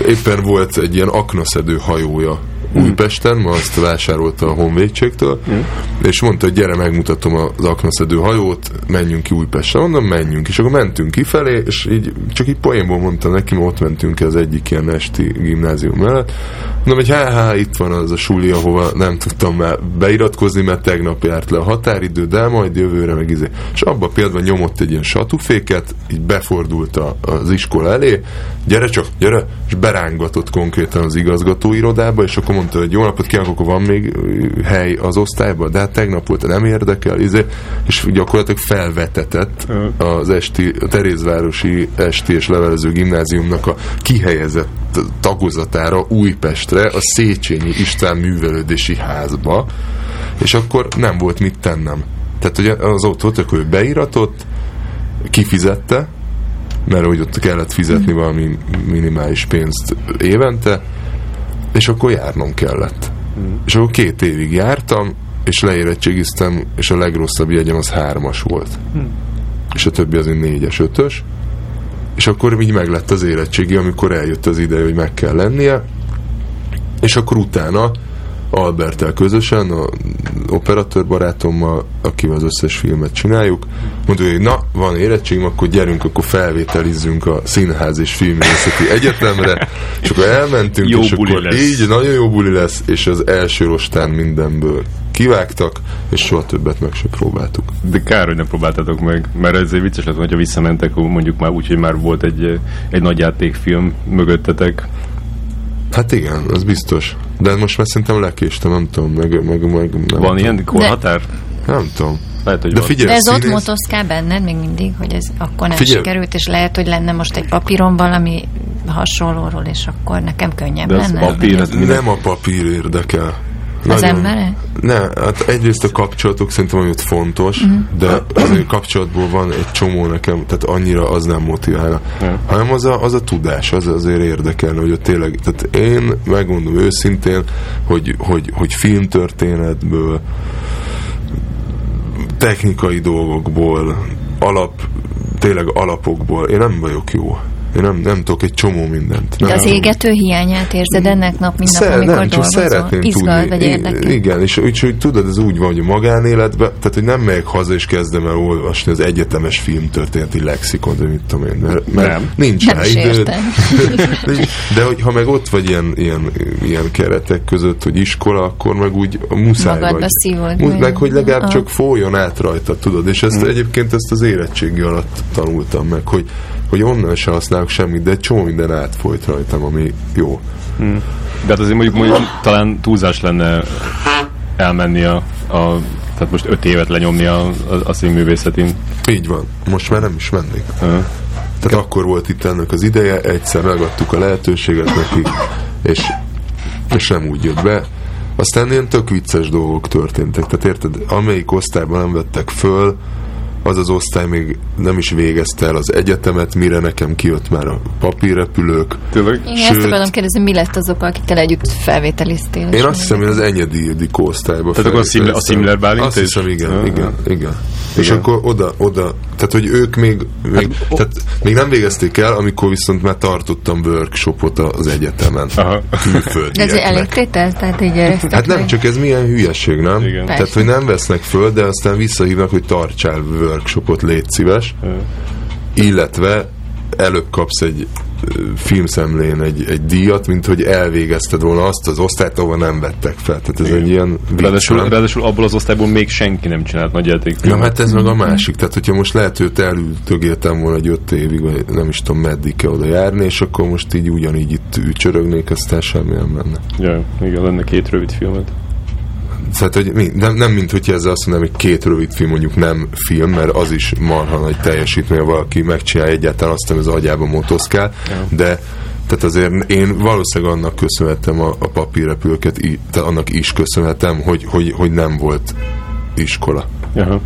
éppen volt egy ilyen aknaszedő hajója Újpesten, ma azt vásárolta a honvédségtől, mm. és mondta, hogy gyere, megmutatom az aknaszedő hajót, menjünk ki Újpestre. Mondom, menjünk. És akkor mentünk kifelé, és így csak így poénból mondta neki, mert ott mentünk az egyik ilyen esti gimnázium mellett. Mondom, hogy há, há, itt van az a suli, ahova nem tudtam már beiratkozni, mert tegnap járt le a határidő, de majd jövőre meg izé. És abban például nyomott egy ilyen satuféket, így befordult a, az iskola elé, gyere csak, gyere, és berángatott konkrétan az igazgatóirodába, és akkor mondta, hogy jó napot kívánok, akkor van még hely az osztályban, de hát tegnap volt, nem érdekel, izé, és gyakorlatilag felvetetett az esti, a Terézvárosi esti és levelező gimnáziumnak a kihelyezett tagozatára Újpestre, a Széchenyi István művelődési házba, és akkor nem volt mit tennem. Tehát ugye az ott volt, akkor ő beiratott, kifizette, mert úgy ott kellett fizetni valami minimális pénzt évente, és akkor járnom kellett. Mm. És akkor két évig jártam, és leérettségiztem, és a legrosszabb jegyem az hármas volt. Mm. És a többi az egy négyes, ötös. És akkor így meglett az érettségi, amikor eljött az ideje, hogy meg kell lennie. És akkor utána Albertel közösen, a operatőr barátommal, akivel az összes filmet csináljuk, mondta, hogy na, van érettségem, akkor gyerünk, akkor felvételizzünk a Színház és Filmvészeti Egyetemre, és akkor elmentünk, jó és akkor lesz. így nagyon jó buli lesz, és az első rostán mindenből kivágtak, és soha többet meg sem próbáltuk. De kár, hogy nem próbáltatok meg, mert ez egy vicces lett, hogyha visszamentek, mondjuk már úgy, hogy már volt egy, egy nagy játékfilm mögöttetek, Hát igen, az biztos. De most már szerintem lekéstem, nem tudom, meg, meg, meg nem Van ilyen korhatár? Nem tudom. Lehet, hogy De figyelj, De ez ott színész- motoszkál benned még mindig, hogy ez akkor nem Figyelj. sikerült, és lehet, hogy lenne most egy papíron valami hasonlóról, és akkor nekem könnyebb De az lenne. papír, ez minden- Nem a papír érdekel. Az embere? Ne, hát egyrészt a kapcsolatok szerintem olyan fontos, uh-huh. de azért kapcsolatból van egy csomó nekem, tehát annyira az nem motiválna. Ja. Hanem az a, az a tudás, az azért érdekelne, hogy ott tényleg, tehát én megmondom őszintén, hogy, hogy, hogy filmtörténetből, technikai dolgokból, alap, tényleg alapokból, én nem vagyok jó. Én nem, nem tudok egy csomó mindent. De nem, az égető hiányát érzed ennek nap, mint nap, Szer- amikor nem, csak szeretném Izgal, tudni. vagy érdekel? Igen, és úgy, hogy tudod, ez úgy van, hogy a magánéletben, tehát hogy nem megyek haza és kezdem el olvasni az egyetemes filmtörténeti lexikon, de mit tudom én, mert, mert Nem. nincs Nem rá időd. de hogy ha meg ott vagy ilyen, ilyen, ilyen keretek között, hogy iskola, akkor meg úgy muszáj Magadba vagy. szívod Úgy, meg. hogy legalább Ah. csak folyjon át rajta, tudod, és ezt egyébként ezt az érettségi alatt tanultam meg, hogy, hogy onnan se használok semmit, de egy csomó minden átfolyt rajtam, ami jó. De hát azért mondjuk, mondjuk talán túlzás lenne elmenni a, a tehát most öt évet lenyomni a, a, a színművészetén. Így van. Most már nem is mennék. Uh, Tehát akkor volt itt ennek az ideje, egyszer megadtuk a lehetőséget neki, és, és nem úgy jött be. Aztán ilyen tök vicces dolgok történtek. Tehát érted, amelyik osztályban nem vettek föl, az az osztály még nem is végezte el az egyetemet, mire nekem kijött már a papírrepülők. tényleg? Ezt Sőt- akarom kérdezni, mi lett azokkal, akikkel együtt felvételiztél? Én azt hiszem, én az Enyedi Ildikó osztályba Tehát akkor a. Szimler Bálint Azt hiszem, igen, Ja, igen, igen. És akkor oda, oda, tehát hogy ők még, még, o- tehát még nem végezték el, amikor viszont már tartottam workshopot az egyetemen. Aha. De ez elég tétel? Tehát így Hát nem, meg? csak ez milyen hülyeség, nem? Igen. Tehát, hogy nem vesznek föl, de aztán visszahívnak, hogy tartsál workshopot, légy szíves, illetve előbb kapsz egy filmszemlén egy, egy díjat, mint hogy elvégezted volna azt az osztályt, ahol nem vettek fel. Tehát ez egy ilyen vicc, Ráadásul, nem? ráadásul abból az osztályból még senki nem csinált nagy Na játékfilmet. hát ez meg a másik, tehát hogyha most lehet őt elültögéltem volna egy öt évig, vagy nem is tudom meddig kell oda járni, és akkor most így ugyanígy itt ücsörögnék, aztán semmi nem lenne. Ja, igen, lenne két rövid filmet. Tehát, hogy mi, nem, nem mint hogyha ezzel azt mondanám, hogy két rövid film mondjuk nem film, mert az is marha nagy teljesítmény, ha valaki megcsinál egyáltalán azt, ami az agyába motoszkál, de tehát azért én valószínűleg annak köszönhetem a, a papírrepülőket, annak is köszönhetem, hogy, hogy, hogy nem volt iskola. Aha.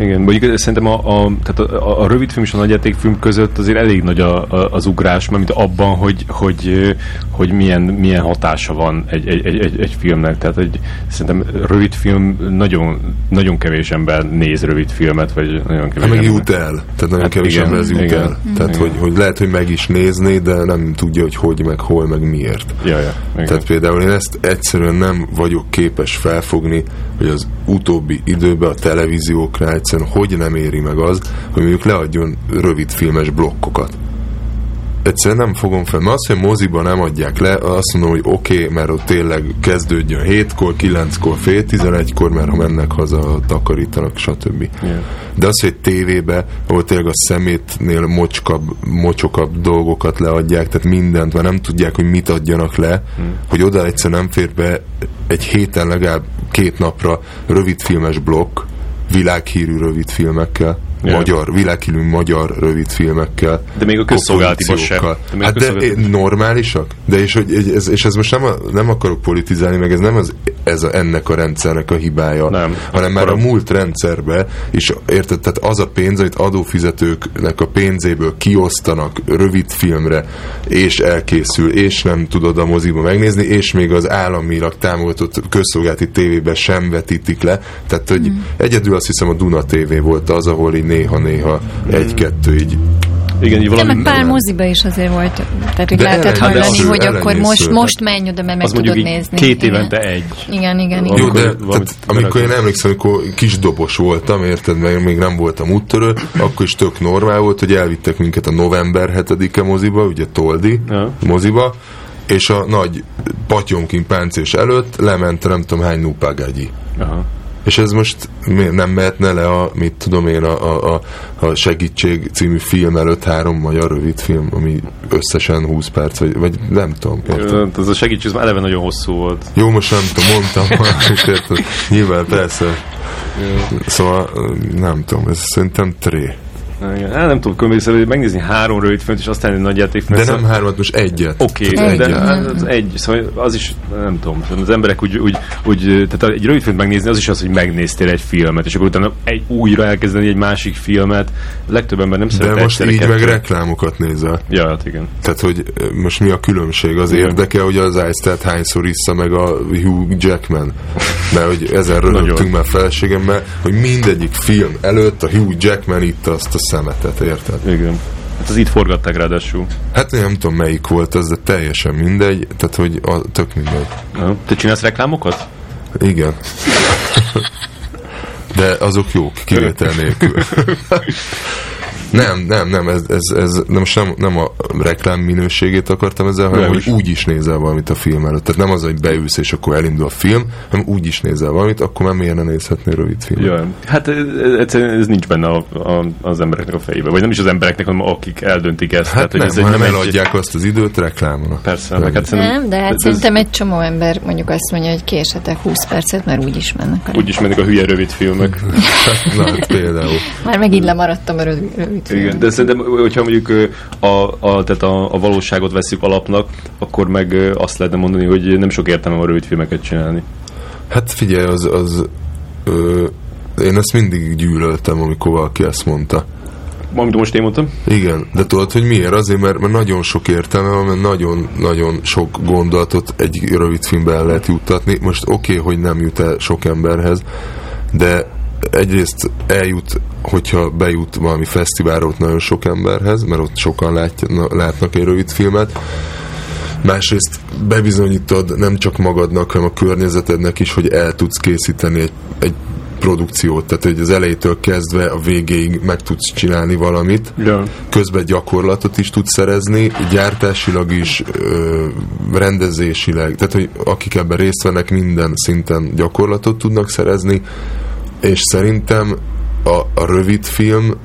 Igen, mondjuk szerintem a, a, tehát a, a rövidfilm és a nagyjátékfilm között azért elég nagy a, a, az ugrás, mert abban, hogy, hogy, hogy milyen, milyen hatása van egy, egy, egy, egy, filmnek. Tehát egy, szerintem rövidfilm nagyon, nagyon kevés ember néz rövidfilmet, vagy nagyon kevés Hát meg ember. jut el. Tehát nagyon Hát kevés igen, ember jut igen, el. Tehát, igen. hogy, hogy lehet, hogy meg is nézné, de nem tudja, hogy hogy, meg hol, meg miért. Ja, ja, igen. Tehát például én ezt egyszerűen nem vagyok képes felfogni, hogy az utóbbi időben a televízióknál egyszerűen hogy nem éri meg az, hogy mondjuk leadjon rövid filmes blokkokat. Egyszerűen nem fogom fel. Mert azt, hogy moziban nem adják le, azt mondom, hogy oké, okay, mert ott tényleg kezdődjön 7-kor, 9-kor, fél 11-kor, mert ha mennek haza, takarítanak, stb. Yeah. De az, hogy tévébe, ahol tényleg a szemétnél mocskabb, mocsokabb dolgokat leadják, tehát mindent, mert nem tudják, hogy mit adjanak le, hmm. hogy oda egyszer nem fér be egy héten legalább két napra rövidfilmes blokk, világhírű rövidfilmekkel, Ja. magyar, világhírű magyar rövidfilmekkel. De még a közszolgálatiban sem. De még a Hát de közszolgálatiban- normálisak? De és, hogy ez, és ez most nem, a, nem akarok politizálni, meg ez nem az, ez a, ennek a rendszernek a hibája, Nem. hanem már a múlt rendszerbe, és érted, tehát az a pénz, amit adófizetőknek a pénzéből kiosztanak rövid filmre, és elkészül, és nem tudod a moziba megnézni, és még az államilag támogatott közszolgálati tévében sem vetítik le. Tehát, hogy egyedül azt hiszem a Duna TV volt az, ahol így néha-néha egy-kettő így Igen, így valami... meg pár moziba is azért volt, tehát hogy De lehetett hallani, hogy akkor most, most menj oda, mert meg az tudod nézni. két Igen. évente egy. Igen, igen, igen. Jó, de tehát, amikor én emlékszem, amikor kis dobos voltam, érted, mert még nem voltam úttörő, akkor is tök normál volt, hogy elvittek minket a november 7-e moziba, ugye Toldi Ja. moziba, és a nagy patyonkin páncés előtt lement nem tudom hány nupágágyi. Aha. És ez most nem mehetne le a, mit tudom én, a, a, a, Segítség című film előtt három magyar rövidfilm, ami összesen 20 perc, vagy, vagy nem tudom. Érted? Ez a segítség az már eleve nagyon hosszú volt. Jó, most nem tudom, mondtam valamit, érted? Nyilván, persze. Szóval nem tudom, ez szerintem tré. Igen. Hát nem tudom, különböző, hogy megnézni három rövidfilmet, és aztán egy nagy játékfilmet. De nem hármat, most egyet. Oké, okay, de egyet. hát az egy, szóval az is, nem tudom, az emberek úgy, úgy, úgy tehát egy rövid filmet megnézni, az is az, hogy megnéztél egy filmet, és akkor utána egy, újra elkezdeni egy másik filmet. Legtöbb ember nem szeret De most így meg reklámokat nézel. Ja, hát igen. Tehát, hogy most mi a különbség? Az Igen. érdeke, hogy az ice hányszor issza meg a Hugh Jackman. Mert hogy ezen Nagyon. már feleségemmel, hogy mindegyik film előtt a Hugh Jackman itta azt a szemetet, érted? Igen. Hát az itt forgatták ráadásul. Hát nem tudom melyik volt az, de teljesen mindegy, tehát hogy a, tök mindegy. Ja. Te csinálsz reklámokat? Igen. De azok jók, kivétel nélkül. Nem, nem, nem, ez, ez, ez nem, most nem, nem a reklám minőségét akartam ezzel, hanem Nem hogy is. úgy is nézel valamit a film előtt. Tehát nem az, hogy beülsz és akkor elindul a film, hanem úgy is nézel valamit, akkor már miért ne nézhetnél rövid filmet? Ja. Hát ez, ez, egyszerűen ez nincs benne a, a, az embereknek a fejében. Vagy nem is az embereknek, hanem akik eldöntik ezt. Hát hogy nem, ez egy, hanem egy- eladják azt az időt reklámra. Persze, Nem. meg hát szerintem, Nem, de hát ez- szerintem egy csomó ember mondjuk azt mondja, hogy késetek 20 percet, mert úgy is mennek a úgy is mennek a hülye rövid filmek. Na, hát például. Már megint lemaradtam a rövid, rövid Igen, de szerintem, hogyha mondjuk a, a, tehát a, a valóságot veszük alapnak, akkor meg azt lehetne mondani, hogy nem sok értelme a rövid filmeket csinálni. Hát figyelj, az, az ö, én ezt mindig gyűlöltem, amikor valaki ezt mondta. Amit most én mondtam? Igen, de tudod, hogy miért? Azért, mert, mert nagyon sok értelme van, mert nagyon-nagyon sok gondolatot egy rövid filmbe el lehet juttatni. Most oké, okay, hogy nem jut el sok emberhez, de egyrészt eljut, hogyha bejut valami fesztiválra ott nagyon sok emberhez, mert ott sokan látja, na, látnak egy rövid filmet, másrészt bebizonyítod nem csak magadnak, hanem a környezetednek is, hogy el tudsz készíteni egy, egy produkciót, tehát hogy az elejétől kezdve a végéig meg tudsz csinálni valamit, Ja. közben gyakorlatot is tudsz szerezni, gyártásilag is, ö, rendezésileg, tehát hogy akik ebben részt vennek, minden szinten gyakorlatot tudnak szerezni, és szerintem a, a rövid filmnél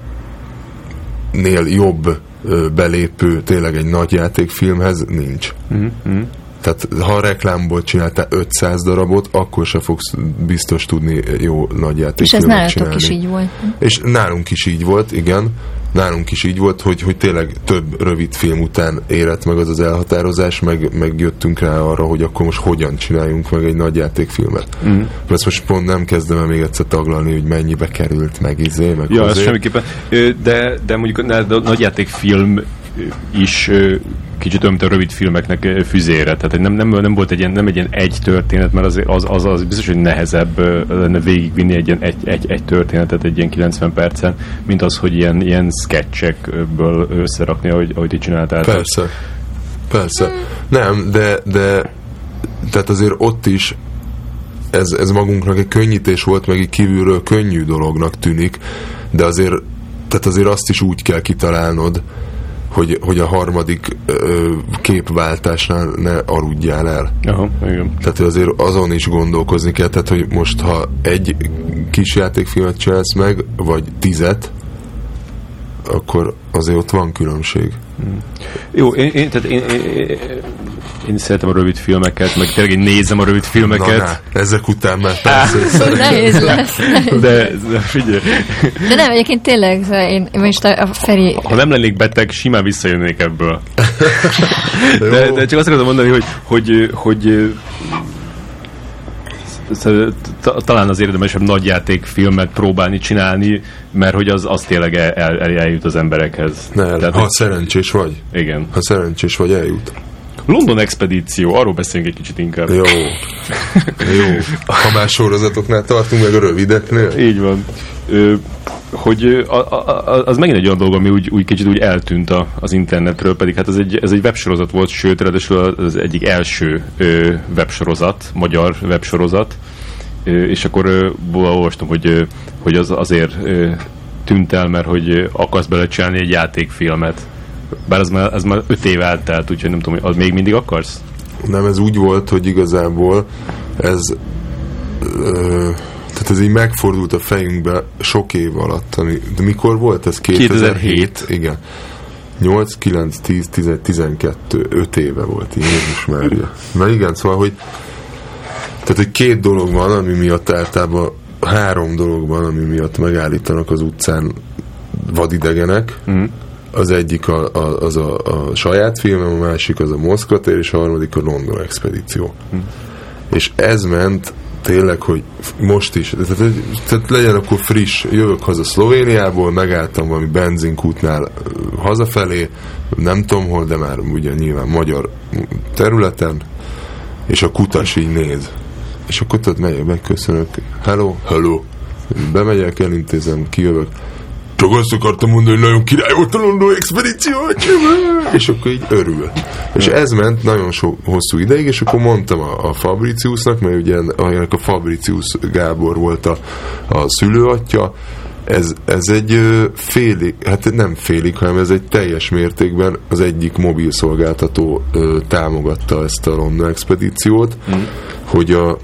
jobb ö, belépő tényleg egy nagy játékfilmhez nincs. Mm-hmm. Tehát ha a reklámból csináltál 500 darabot, akkor se fogsz biztos tudni jó nagy És ez játékfilmet nálatok csinálni. is így volt. És nálunk is így volt, igen. Nálunk is így volt, hogy, hogy tényleg több rövid film után érett meg az az elhatározás, meg, meg jöttünk rá arra, hogy akkor most hogyan csináljunk meg egy nagy játékfilmet. Mm. Ezt most pont nem kezdem el még egyszer taglalni, hogy mennyibe került, meg izé, meg Ja, ez semmiképpen. De, de mondjuk a nagyjátékfilm is kicsit olyan, mint a rövid filmeknek füzére. Tehát nem, nem, nem volt egy ilyen, nem egy ilyen egy történet, mert az, az, az, az biztos, hogy nehezebb lenne végigvinni egy, ilyen, egy, egy, egy történetet egy ilyen 90 percen, mint az, hogy ilyen, ilyen sketchekből összerakni, ahogy, ahogy ti csináltál. Persze. Persze. Nem, de, de tehát azért ott is ez, ez magunknak egy könnyítés volt, meg egy kívülről könnyű dolognak tűnik, de azért, tehát azért azt is úgy kell kitalálnod, hogy, hogy a harmadik ö, képváltásnál ne aludjál el. Aha, igen. Tehát azért azon is gondolkozni kell, tehát hogy most ha egy kis játékfilmet csinálsz meg, vagy tizet, akkor azért ott van különbség. Jó, én, én, tehát én, én, én, szeretem a rövid filmeket, meg tényleg én nézem a rövid filmeket. Na, na, ezek után már persze. Nehéz lesz. De, de figyelj, De nem, egyébként tényleg, szóval én, én most a, a Feri... ha nem lennék beteg, simán visszajönnék ebből. De, de csak azt akarom mondani, hogy, hogy, hogy ta- talán az érdemesebb nagyjátékfilmet próbálni csinálni, mert hogy az, az tényleg el, el, eljut az emberekhez. Ne, Tehát, ha szerencsés vagy, igen. ha szerencsés vagy, eljut. London Expedíció, arról beszéljünk egy kicsit inkább. Jó. Jó. Ha más sorozatoknál tartunk, meg a rövideknél. Így van. Ö, hogy a, a, az megint egy olyan dolog, ami úgy, úgy kicsit úgy eltűnt a, az internetről, pedig hát ez egy, ez egy websorozat volt, sőt, ráadásul az egyik első ö, websorozat, magyar websorozat, ö, és akkor ö, olvastam, hogy, ö, hogy az azért ö, tűnt el, mert hogy akarsz bele csinálni egy játékfilmet. Bár az már, az már öt év eltelt, úgyhogy nem tudom, az még mindig akarsz? Nem, ez úgy volt, hogy igazából ez ö, tehát ez így megfordult a fejünkbe sok év alatt. Ami, de mikor volt ez? 2007? 2007. Igen. 8, 9, 10, 11, 12, 5 éve volt, Jézus Mária. Na igen, szóval, hogy tehát, hogy két dolog van, ami miatt általában három dolog van, ami miatt megállítanak az utcán vadidegenek. Mm. Az egyik a, a, az a, a saját filmem, a másik az a Moszkva tér, és a harmadik a London expedíció. Hm. És ez ment tényleg, hogy most is, tehát, tehát legyen akkor friss, jövök haza Szlovéniából, megálltam valami benzinkútnál hazafelé, nem tudom hol, de már ugye nyilván magyar területen, és a kutas így néz. És akkor tudod, megyek, megköszönök, hello, hello, bemegyek, elintézem, kijövök, csak azt akartam mondani, hogy nagyon király volt a London expedíció, és akkor így örül. És ez ment nagyon sok, hosszú ideig, és akkor mondtam a, a Fabriciusnak, mert ugye ennek a Fabricius Gábor volt a, a szülőatja, ez, ez egy félig, hát nem félig, hanem ez egy teljes mértékben az egyik mobil szolgáltató ö, támogatta ezt a London expedíciót, mm. hogy a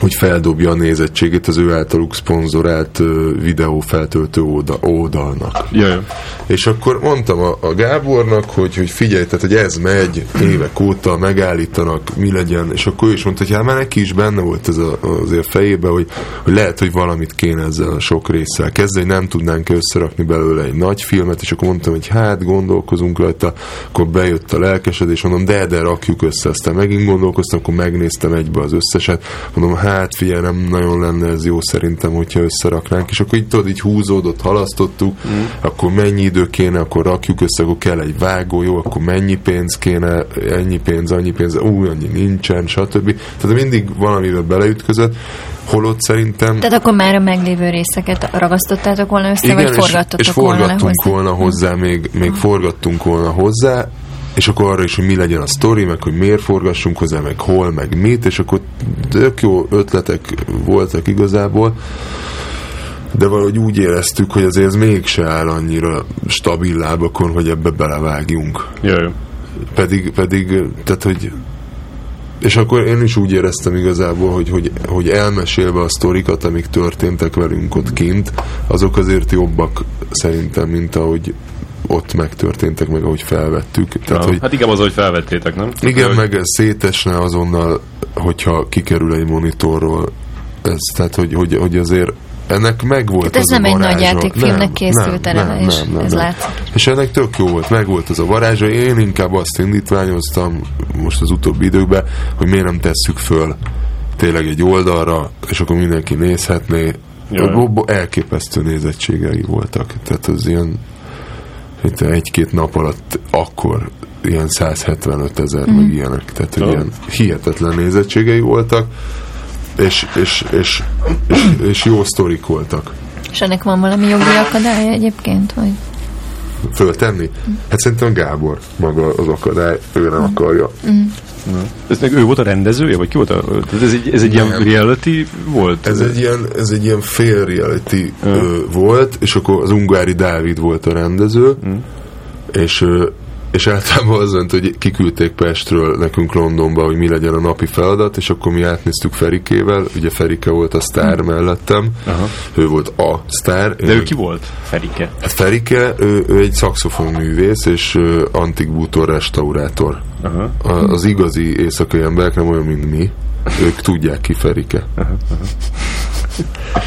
hogy feldobja a nézettségét az ő általuk szponzorált ö, videó feltöltő oda, oldalnak. Jaj, És akkor mondtam a, a Gábornak, hogy, hogy figyelj, tehát, hogy ez megy évek óta, megállítanak, mi legyen, és akkor ő is mondta, hogy hát már neki is benne volt ez a, azért fejében, hogy, hogy lehet, hogy valamit kéne ezzel a sok résszel kezdeni, nem tudnánk összerakni belőle egy nagy filmet, és akkor mondtam, hogy hát gondolkozunk rajta, akkor bejött a lelkesedés, mondom, de, de rakjuk össze, aztán megint gondolkoztam, akkor megnéztem egybe az összeset, mondom, hát figyelj, nem nagyon lenne ez jó szerintem, hogyha összeraknánk, és akkor így tudod, így húzódott, halasztottuk, mm. akkor mennyi idő kéne, akkor rakjuk össze, akkor kell egy vágó, jó, akkor mennyi pénz kéne, ennyi pénz, annyi pénz, új, annyi nincsen, stb. Tehát mindig valamivel beleütközött, holott szerintem Tehát akkor már a meglévő részeket ragasztottátok volna össze, vagy és, forgattatok és volna le forgattunk hozzá? volna hozzá, még, még forgattunk volna hozzá, és akkor arra is, hogy mi legyen a sztori, meg hogy miért forgassunk hozzá, meg hol, meg mit, és akkor tök jó ötletek voltak igazából, de valahogy úgy éreztük, hogy azért ez mégse áll annyira stabil lábakon, hogy ebbe belevágjunk. jaj. Pedig, pedig, tehát, hogy és akkor én is úgy éreztem igazából, hogy, hogy, hogy elmesélve a sztorikat, amik történtek velünk ott kint, azok azért jobbak szerintem, mint ahogy ott megtörténtek, meg ahogy felvettük. Tehát, Ja, hogy Hát igen, az, hogy felvettétek, nem? igen, hogy, meg ez szétesne azonnal, hogyha kikerül egy monitorról. Ez, tehát, hogy, hogy, hogy azért ennek megvolt Tehát ez az nem a egy nagy játékfilmnek készült eleve, és ez látszik. És ennek tök jó volt, megvolt az a varázsa. Én inkább azt indítványoztam most az utóbbi időkben, hogy miért nem tesszük föl tényleg egy oldalra, és akkor mindenki nézhetné. Elképesztő nézettségei voltak. Tehát az ilyen itt egy-két nap alatt akkor ilyen 175 ezer, mm. meg ilyenek. Tehát, hogy ilyen hihetetlen nézettségei voltak, és, és, és, és, és jó sztorik voltak. És ennek van valami jogi akadálya egyébként? Vagy? Föltenni? Hát szerintem Gábor maga az akadály, ő nem akarja. Ez meg ő volt a rendezője, vagy ki volt a... tehát Ez egy, ez egy ilyen reality volt? Ez egy ilyen, ez egy ilyen fél reality ö, volt, és akkor az Ungári Dávid volt a rendező, és ö, és általában az ment, hogy kiküldték Pestről nekünk Londonba, hogy mi legyen a napi feladat, és akkor mi átnéztük Ferikével, ugye Ferike volt a sztár mellettem, Aha. ő volt a sztár. De ő ki volt? Ferike. Hát Ferike, ő, ő egy szaxofonművész, és ö, antik bútor restaurátor. Aha. A, az igazi éjszakai emberek nem olyan, mint mi. Ők tudják ki Ferike.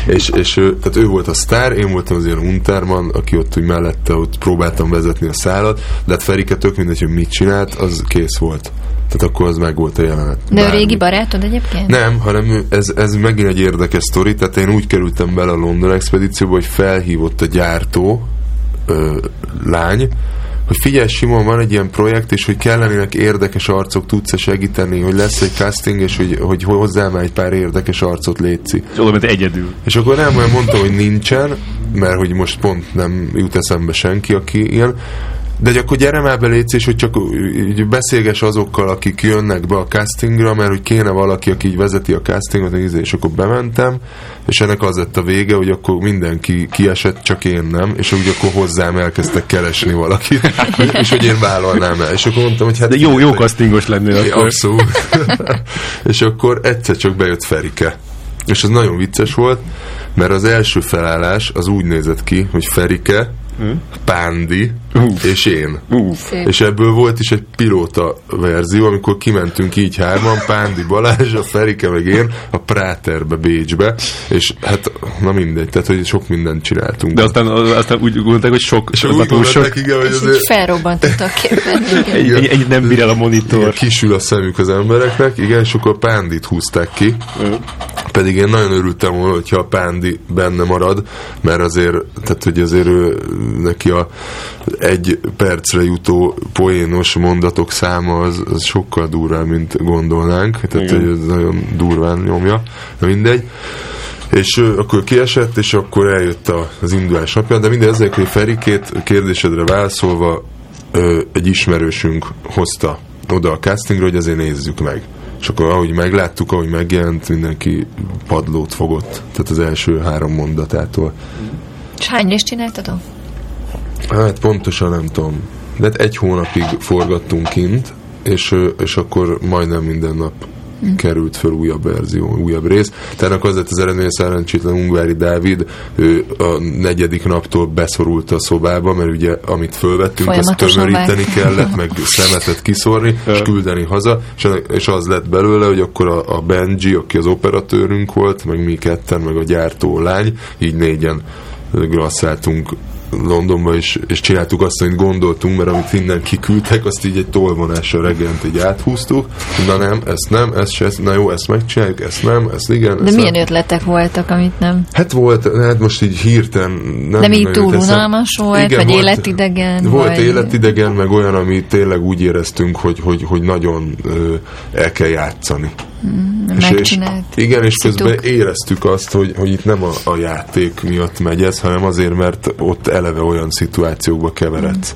És, és ő, tehát ő volt a sztár, én voltam az ilyen Unterman, aki ott úgy mellette ott próbáltam vezetni a szálat, de hát Ferike tök mindegy, hogy mit csinált, az kész volt. Tehát akkor az meg volt a jelenet. De Bármi. régi barátod egyébként? Nem, hanem ez, ez megint egy érdekes sztori, tehát én úgy kerültem bele a London expedícióba, hogy felhívott a gyártó ö, lány, hogy figyelj Simon, van egy ilyen projekt, és hogy kellenének érdekes arcok, tudsz-e segíteni, hogy lesz egy casting, és hogy, hogy hozzám egy pár érdekes arcot létszi. És oda egyedül. És akkor nem mondta, hogy nincsen, mert hogy most pont nem jut eszembe senki, aki ilyen, de akkor gyere már be és hogy csak így beszélges azokkal, akik jönnek be a castingra, mert hogy kéne valaki, aki így vezeti a castingot, és akkor bementem, és ennek az lett a vége, hogy akkor mindenki kiesett, csak én nem, és úgy akkor hozzám elkezdtek keresni valakit, és hogy én vállalnám el. És akkor mondtam, hogy hát... De jó, jó castingos lennél akkor. Abszolút. és akkor egyszer csak bejött Ferike. És ez nagyon vicces volt, mert az első felállás az úgy nézett ki, hogy Ferike, Pándi Uff. és én. Szép. És ebből volt is egy pilóta verzió, amikor kimentünk így hárman, Pándi Balázs, a Ferike meg én, a Práterbe, Bécsbe, és hát, na mindegy, tehát, hogy sok mindent csináltunk. De aztán, aztán úgy gondolták, hogy sok, és az úgy túl sok. igen, hogy És így azért felrobbantottak. Egy, egy, egy nem bír el a monitor. igen, kisül a szemük az embereknek, igen, és akkor a Pándit húzták ki, pedig én nagyon örültem volna, hogyha a Pándi benne marad, mert azért, tehát hogy azért ő, neki a egy percre jutó poénos mondatok száma az, az sokkal durvább, mint gondolnánk, tehát Igen. hogy ez nagyon durván nyomja, de mindegy. És akkor kiesett, és akkor eljött a, az indulás napja, de mindegy, ezek, hogy Ferikét kérdésedre válaszolva ö, egy ismerősünk hozta oda a castingra, hogy azért nézzük meg. És akkor ahogy megláttuk, ahogy megjelent, mindenki padlót fogott. Tehát az első három mondatától. És hány részt csináltatok? Hát pontosan nem tudom. De hát egy hónapig forgattunk kint, és, és akkor majdnem minden nap került föl újabb verzió, újabb rész. Tehát az lett az eredmény, szerencsétlen Ungvári Dávid, ő a negyedik naptól beszorult a szobába, mert ugye amit fölvettünk, azt tömöríteni vág. kellett, meg szemetet kiszórni, és küldeni haza, és az lett belőle, hogy akkor a, a Benji, aki az operatőrünk volt, meg mi ketten, meg a gyártó lány, így négyen grasszáltunk Londonba, és, és csináltuk azt, amit gondoltunk, mert amit innen kiküldtek, azt így egy tolvonással reggelent így áthúztuk. Na nem, ezt nem, ezt se, ezt, na jó, ezt megcsináljuk, ezt nem, ezt igen. De ezt milyen nem. ötletek voltak, amit nem? Hát volt, hát most így hirtelen nem De nagyon túl unalmas volt, vagy életidegen, Volt vagy- életidegen, meg olyan, ami tényleg úgy éreztünk, hogy, hogy, hogy nagyon ö, el kell játszani. És- Megcsinált. És, igen, és szituk. közben éreztük azt, hogy, hogy itt nem a, a játék miatt megy ez, hanem azért, mert ott eleve olyan szituációkba keveredsz.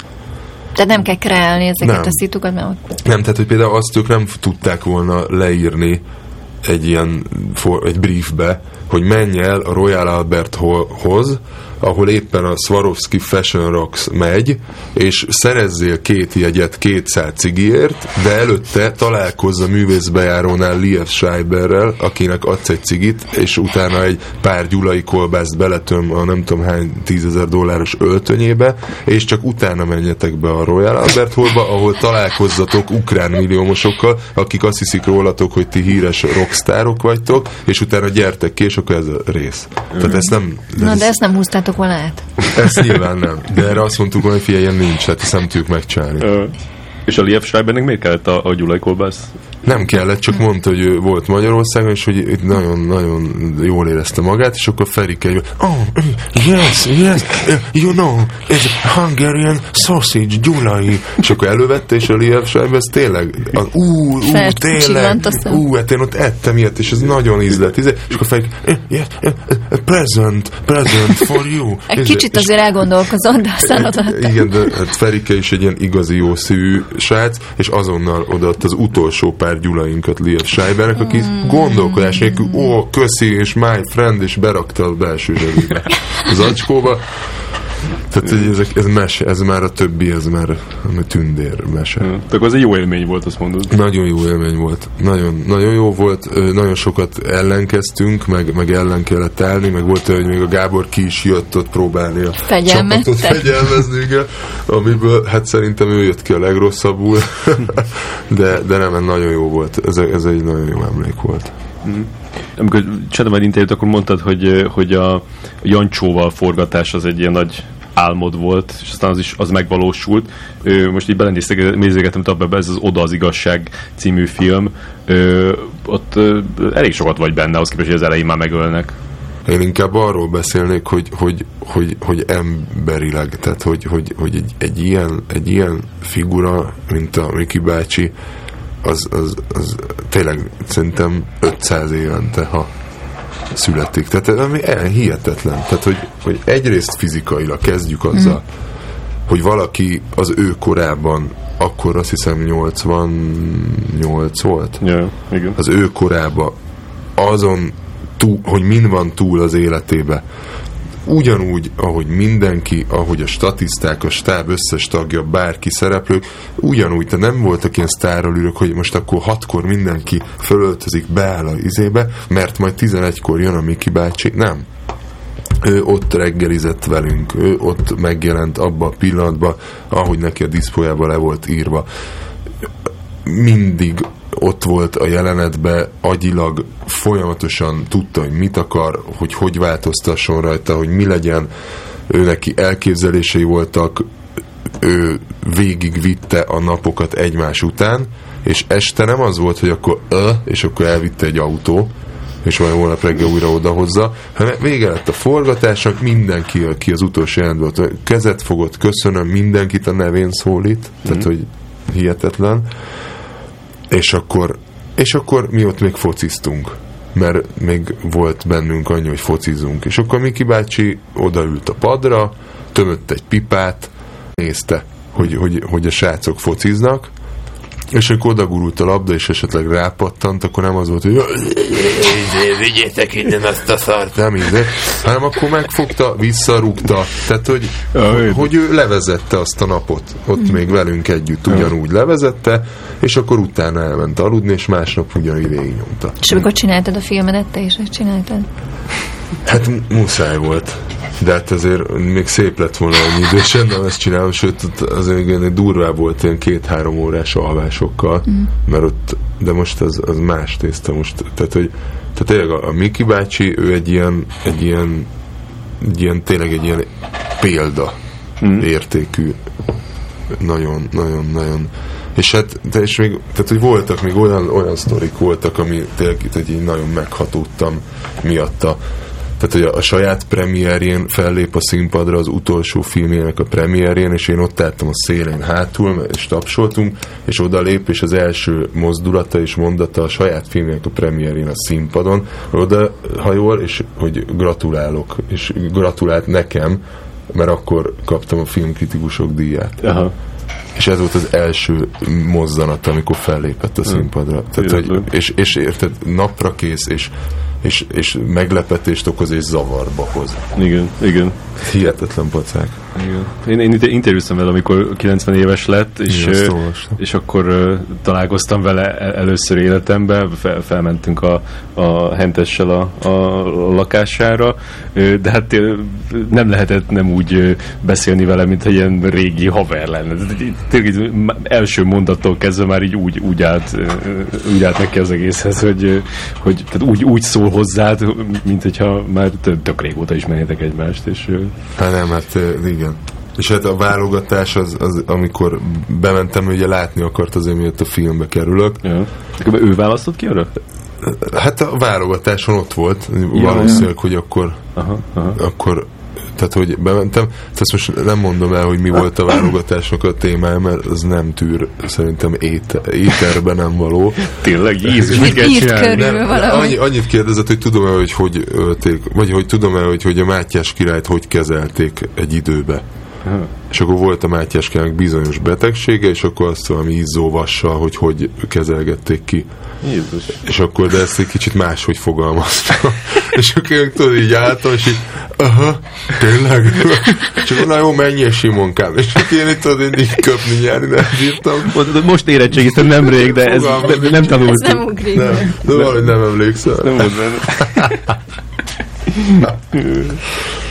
Tehát nem kell kreálni ezeket Nem. a szitukat, mert ott Nem, tehát hogy például azt ők nem tudták volna leírni egy ilyen for, egy briefbe, hogy menj el a Royal Alberthoz, ahol éppen a Swarovski Fashion Rocks megy, és szerezzél két jegyet 200 cigiért, de előtte találkozz a művészbejárónál Liev Schreiberrel, akinek adsz egy cigit, és utána egy pár gyulai kolbászt beletöm a nem tudom hány tízezer dolláros öltönyébe, és csak utána menjetek be a Royal Albert Hallba, ahol találkozzatok ukrán milliómosokkal, akik azt hiszik rólatok, hogy ti híres rockstárok vagytok, és utána gyertek ki, és akkor ez a rész. Tehát ezt nem... Na, de ezt nem húztátok volna át? Ezt nyilván nem. De erre azt mondtuk, hogy figyelj, ilyen nincs, hát ezt nem tudjuk megcsinálni. Ö, és a Liev Schreibernek miért kellett a, a gyulai kolbász? Nem kellett, csak mondta, hogy ő volt Magyarországon, és hogy itt nagyon-nagyon jól érezte magát, és akkor Ferike jön, oh, yes, yes, you know, it's Hungarian sausage, gyulai. És akkor elővette, és a Liev Schreiber, ez tényleg, az, ú, ú, tényleg, a ú, hát én ott ettem ilyet, és ez nagyon ízlet. íze- És akkor Ferike, eh, yes, eh, eh, present, present for you. Egy kicsit azért elgondolkozott, de aztán igen, de hát Ferike is egy ilyen igazi jó szívű srác, és azonnal odaadta az utolsó pár gyulainkat Liev Schreibernek, aki Mm. gondolkodás nélkül, ó, köszi, és my friend, és berakta a belső zsebébe az acskóba. Tehát hogy ezek, ez mese, ez már a többi, ez már tündér mese. Ö, Tehát akkor az egy jó élmény volt, azt mondod. Nagyon jó élmény volt. Nagyon, nagyon jó volt. Nagyon sokat ellenkeztünk, meg, meg ellen kellett állni, meg volt olyan, hogy még a Gábor ki is jött ott próbálni a csapatot fegyelmezni, igen, amiből hát szerintem ő jött ki a legrosszabbul, de, de nem, nagyon jó volt. Ez, ez egy nagyon jó emlék volt. Amikor csináltam egy interjút, akkor mondtad, hogy, hogy a Jancsóval forgatás az egy ilyen nagy álmod volt, és aztán az is az megvalósult. Most így belenézgetem abba, ez az Oda az igazság című film. Ö, ott elég sokat vagy benne, az képest, hogy az elején már megölnek. Én inkább arról beszélnék, hogy, hogy, hogy, hogy emberileg, tehát hogy, hogy, hogy egy, egy, ilyen, egy ilyen figura, mint a Miki bácsi, az, az, az tényleg szerintem 500 évente, ha születik. Tehát ez ami hihetetlen. Tehát, hogy, hogy egyrészt fizikailag kezdjük azzal, hogy valaki az ő korában, akkor azt hiszem 88 volt, Ja, igen. az ő korába azon, túl, hogy min van túl az életébe. Ugyanúgy, ahogy mindenki, ahogy a statiszták, a stáb összes tagja, bárki szereplők, ugyanúgy, te nem voltak ilyen sztárolűrök, hogy most akkor hatkor mindenki fölöltözik, beáll a izébe, mert majd 11-kor jön a Miki bácsi. Nem. Ő ott reggelizett velünk, ő ott megjelent abba a pillanatban, ahogy neki a diszpójában le volt írva mindig ott volt a jelenetbe, agyilag folyamatosan tudta, hogy mit akar, hogy hogy változtasson rajta, hogy mi legyen, ő neki elképzelései voltak, ő végigvitte a napokat egymás után, és este nem az volt, hogy akkor ö, és akkor elvitte egy autó, és majd holnap reggel újra odahozza, hanem vége lett a forgatásnak, mindenki, aki az utolsó jelentben volt, kezet fogott, köszönöm, mindenkit a nevén szólít, tehát, hogy hihetetlen, és akkor, és akkor mi ott még fociztunk mert még volt bennünk annyi, hogy focizunk. És akkor Miki bácsi odaült a padra, tömött egy pipát, nézte, hogy, hogy, hogy a srácok fociznak, és akkor odagurult a labda, és esetleg rápattant, akkor nem az volt, hogy vigyétek innen azt a szart, nem így, hanem akkor megfogta, visszarúgta, tehát hogy, hogy ő levezette azt a napot, ott még velünk együtt ugyanúgy levezette, és akkor utána elment aludni, és másnap ugyanúgy végignyomta. És amikor csináltad a filmedet, te is ezt csináltad? Hát muszáj volt. De hát azért még szép lett volna ennyi idősen, nem ezt csinálom, sőt ott azért igen, durvább volt ilyen két-három órás alvásokkal, mm. mert ott, de most az, az más tészta most, tehát hogy tehát tényleg a, a Miki bácsi, ő egy ilyen, egy ilyen, egy ilyen tényleg egy ilyen példa mm. értékű nagyon, nagyon, nagyon és hát, de és még, tehát hogy voltak még olyan, olyan sztorik voltak, ami tényleg tehát így nagyon meghatódtam miatta. Tehát, hogy a, a saját premierjén fellép a színpadra az utolsó filmjének a premierjén, és én ott álltam a szélén hátul, és tapsoltunk, és oda lép, és az első mozdulata és mondata a saját filmjének a premierjén a színpadon, oda hajol, és hogy gratulálok, és gratulált nekem, mert akkor kaptam a filmkritikusok díját. Aha. És ez volt az első mozzanat, amikor fellépett a színpadra. Tehát, hogy, és, és érted, napra kész, és, és, és meglepetést okoz, és zavarba hoz. Igen, igen. Hihetetlen pacák. Igen. Én, én inter- interjúztam vele, amikor 90 éves lett, és, olvastam. és akkor találkoztam vele el- először életemben, fel, felmentünk a, a hentessel a, a lakására, de hát nem lehetett nem úgy beszélni vele, mint egy ilyen régi haver lenne. Tényleg első mondattól kezdve már így úgy, úgy, állt, úgy állt neki az egészhez, hogy, hogy tehát úgy, úgy szól hozzád, mint hogyha már tök, tök régóta ismernétek egymást, és Hát nem, hát igen. És hát a válogatás az, az amikor bementem, ugye látni akart azért, miatt a filmbe kerülök. Ja. Akkor ő választott ki arra? Hát a válogatáson ott volt, valószínűleg, hogy akkor, Aha, aha. akkor tehát, hogy bementem, tehát ezt most nem mondom el, hogy mi volt a válogatásnak a témája, mert az nem tűr, szerintem éte, éterben nem való. Tényleg, Jézus, mit kell csinálni? annyi, annyit kérdezett, hogy tudom-e, hogy hogy ölték, vagy hogy tudom-e, hogy, hogy a Mátyás királyt hogy kezelték egy időbe. És akkor volt a Mátyás királynak bizonyos betegsége, és akkor azt valami izzóvassal, hogy hogy kezelgették ki. Jézus. És akkor, de ezt egy kicsit máshogy fogalmaztam. és akkor én tudod, így álltam, és így, aha, tényleg? és akkor, na jó, menjél Simonkám. És akkor én itt tudod, így köpni nyerni, nem bírtam. Most- érettségiztem nemrég, de ez de nem Ez nem tanultam. ugrik. Nem, de valahogy nem emlékszel. Nem volt benne.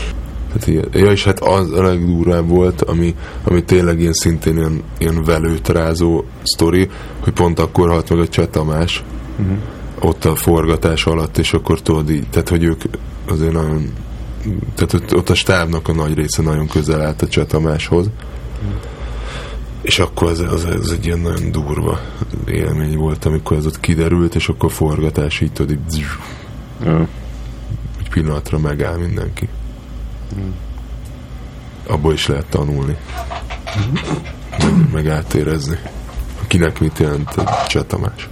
Hát ilyen. Ja, és hát az a legdurvább volt, ami, ami tényleg ilyen szintén ilyen, ilyen velőt rázó sztori, hogy pont akkor halt meg a Cseh Tamás, uh-huh. ott a forgatás alatt, és akkor tudod így, tehát hogy ők azért nagyon tehát ott, ott a stábnak a nagy része nagyon közel állt a Cseh Tamáshoz. És akkor az, az, az egy ilyen nagyon durva élmény volt, amikor ez ott kiderült, és akkor a forgatás így tudod, így, Ja. egy pillanatra megáll mindenki. Abból is lehet tanulni. Meg, meg átérezni. Kinek mit jelent egy Cseh Tamás.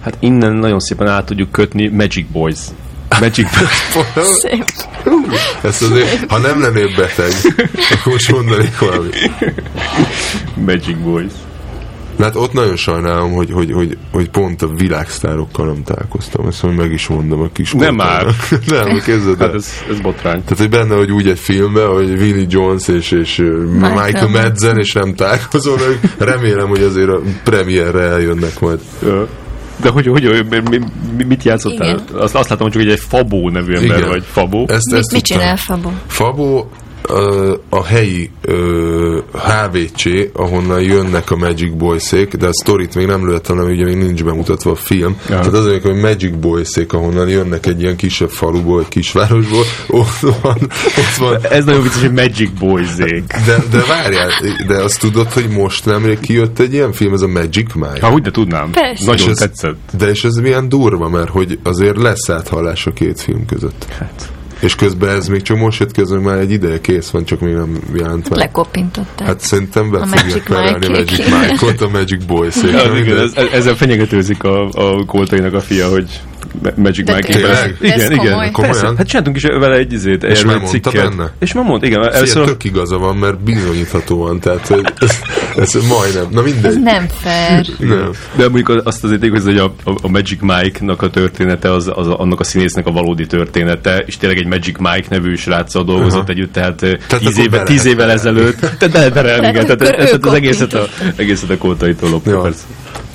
Hát innen nagyon szépen át tudjuk kötni Magic Boys. Magic Boys. Szép. Ezt azért, ha nem lennél beteg, akkor most mondanék valamit. Magic Boys. Hát ott nagyon sajnálom, hogy, hogy, hogy, hogy pont a világsztárokkal nem találkoztam. Ezt majd meg is mondom a kis Nem már. nem, kezded. Hát ez, ez botrány. Tehát, hogy benne, hogy úgy egy filmben, hogy Vinnie Jones és, és Michael, Michael Madsen, és nem találkozol meg. Remélem, hogy azért a premierre eljönnek majd. De hogy, hogy, hogy mi, mi, mit játszottál? Azt, azt látom, hogy csak egy, Fabó nevű ember Igen. vagy. Fabó. Ezt, Mit, ezt mit tudtam. csinál Fabó? Fabó a helyi ö, HVC, ahonnan jönnek a Magic Boys-ék, de a sztorit még nem lőttem, nem, ugye még nincs bemutatva a film. Ja. Tehát az hogy Magic Boys-ék, ahonnan jönnek egy ilyen kisebb faluból, egy kisvárosból, ott van, ott van Ez nagyon vicces, hogy Magic Boys-ék. de, de várjál, de azt tudod, hogy most nemrég kijött egy ilyen film, ez a Magic Mike. Ha úgy, de tudnám. Persze. Nagyon És ez- tetszett. De és ez milyen durva, mert hogy azért lesz áthallás a két film között. Hát. És közben ez még csak most jött közben, már egy ideje kész van, csak még nem jelent meg. Lekopintották. Hát szerintem be A fogják perelni. Magic Mike-ot, a Magic boys Ja, igen, ez, ezzel fenyegetőzik a, a koltainak a fia, hogy Magic Mike? Igen, Ez igen. komoly? Komolyan? Persze. Hát csináltunk is vele egy izét, És erről már egy mondta cikket. benne? És már mondta, igen. Szia, Először tök igaza van, mert bizonyíthatóan, tehát hogy ez, ez majdnem, na Ez mindegy. nem fair. Nem. De mondjuk azt azért tényleg, hogy a, a, a Magic Mike-nak a története, az, az annak a színésznek a valódi története, és tényleg egy Magic Mike nevű sráccal dolgozott Aha. együtt, tehát, tehát tíz, akkor éve, tíz évvel ezelőtt, tehát bele, bele, igen, tehát, az egészet a, egészet a koltaitól lopta.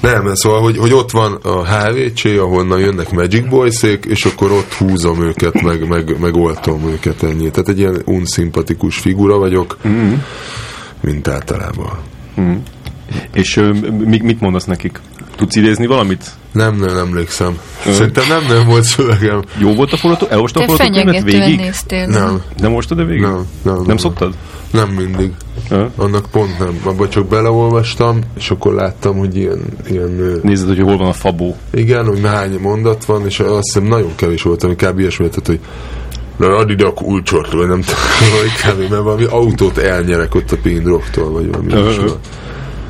Nem, szóval, hogy, hogy ott van a HVC, ahonnan jönnek Magic boys és akkor ott húzom őket, meg, meg, meg oltom őket ennyi. Tehát egy ilyen unszimpatikus figura vagyok, mm. mint általában. És ö, mi, mit mondasz nekik? Tudsz idézni valamit? Nem, nem emlékszem. Szerintem nem, nem volt szövegem. Jó volt a forgató? Elolvastad a Te forgatókönyvet végig? néztél. Nem, Nem olvastad-e végig? nem, nem. Nem, Nem szoktad? Nem mindig. Ja. Annak pont nem. Abba csak beleolvastam, és akkor láttam, hogy ilyen, ilyen Nézed, hogy hol van a fabó. igen, hogy hány mondat van, és azt hiszem nagyon kevés volt, ami kb. ilyesmi, tehát, hogy Na, add ide a kulcsot, vagy nem tudom, hogy kb. mert valami autót elnyerek ott a Pindroktól, vagy valami ö.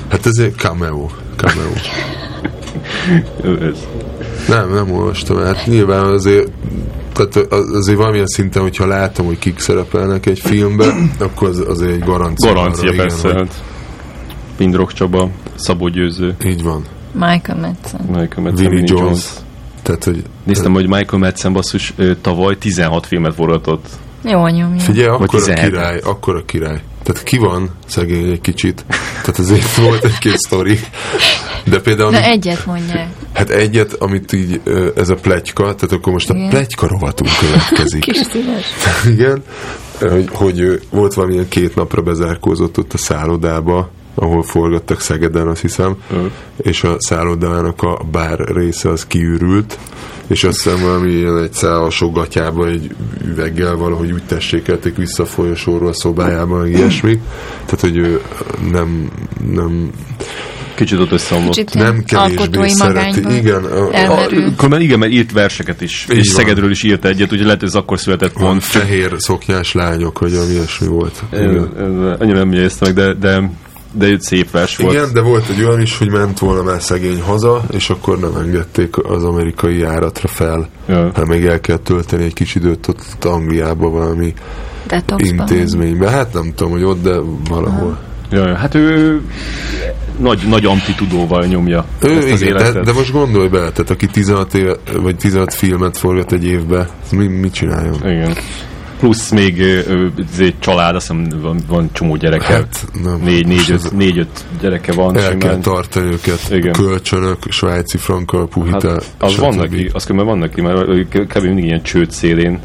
Hát ez egy cameo. cameo. Ez. Nem, nem olvastam, hát nyilván azért tehát az- azért valamilyen szinten, hogyha látom, hogy kik szerepelnek egy filmben, akkor az, azért egy garancia. Garancia, arra, persze. Igen, hát. Pindrok Csaba, Szabó Győző, így van. Michael Madsen. Michael Madsen, Vinnie Vinnie Jones. Jones. Tehát, hogy Néztem, hogy Michael Madsen basszus tavaly 16 filmet forgatott. Jó nyomja. Figyelj, akkor a 17. király, akkor a király. Tehát ki van szegény egy kicsit. Tehát azért volt egy-két sztori. De például, Na amit- egyet mondják. hát egyet, amit így, ez a pletyka, tehát akkor most a Igen. pletyka rovatunk következik. Kis szíves. Igen, hogy, hogy volt valamilyen két napra bezárkózott ott a szállodába, ahol forgattak Szegeden, azt hiszem, Ö. és a szállodának a bár része az kiürült, és azt hiszem valami ilyen egy szállasó gatyába egy üveggel valahogy úgy tessékelték vissza a folyosóról a szobájában, meg ilyesmi. Tehát, hogy ő nem, nem, Kicsit ott összeomlott. Kicsit nem kevésbé szereti. Igen, a, a, elmerül. Különben igen, mert írt verseket is, Így és van. Szegedről is írt egyet, ugye lehet, hogy ez akkor született van volna. fehér szoknyás lányok, vagy ami ilyesmi volt. Igen. ö, Annyira nem jegyeztem meg, de, de, de egy szép vers volt. Igen, de volt egy olyan is, hogy ment volna már szegény haza, és akkor nem engedték az amerikai járatra fel. Ja. Hát még el kell tölteni egy kis időt ott, ott Angliába valami Detoxban. intézménybe. Hát nem tudom, hogy ott, de valahol. Ja, ja, hát ő nagy, nagy amplitudóval nyomja Ő, ezt az igen, de, életet. de, most gondolj bele, tehát aki 16, éve, vagy 16 filmet forgat egy évbe, mi, mit csináljon? Igen. Plusz még egy család, azt hiszem van, van csomó gyereke. Hát, nem. négy, négy, öt, ez- négy, öt gyereke van. El kell simán. tartani őket, Igen. kölcsönök, svájci frankkal, Hát, puhita, az stb. van neki, az különben van neki, mert kb. mindig ilyen csőd szélén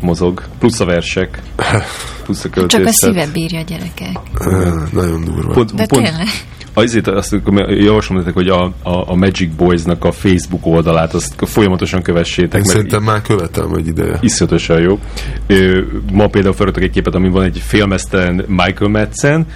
mozog. Plusz a versek, plusz a Csak költészet. a szíve bírja gyerekek. Á, Nagyon durva. Pont, De pont, tényleg. Azért azt javaslom nektek, hogy a, a, a Magic Boys-nak a Facebook oldalát azt folyamatosan kövessétek, Én mert szerintem már követem egy ideje. iszonyatosan jó. Ö, Ma például felraktak egy képet, amin van egy filmesztelen Michael Madsen,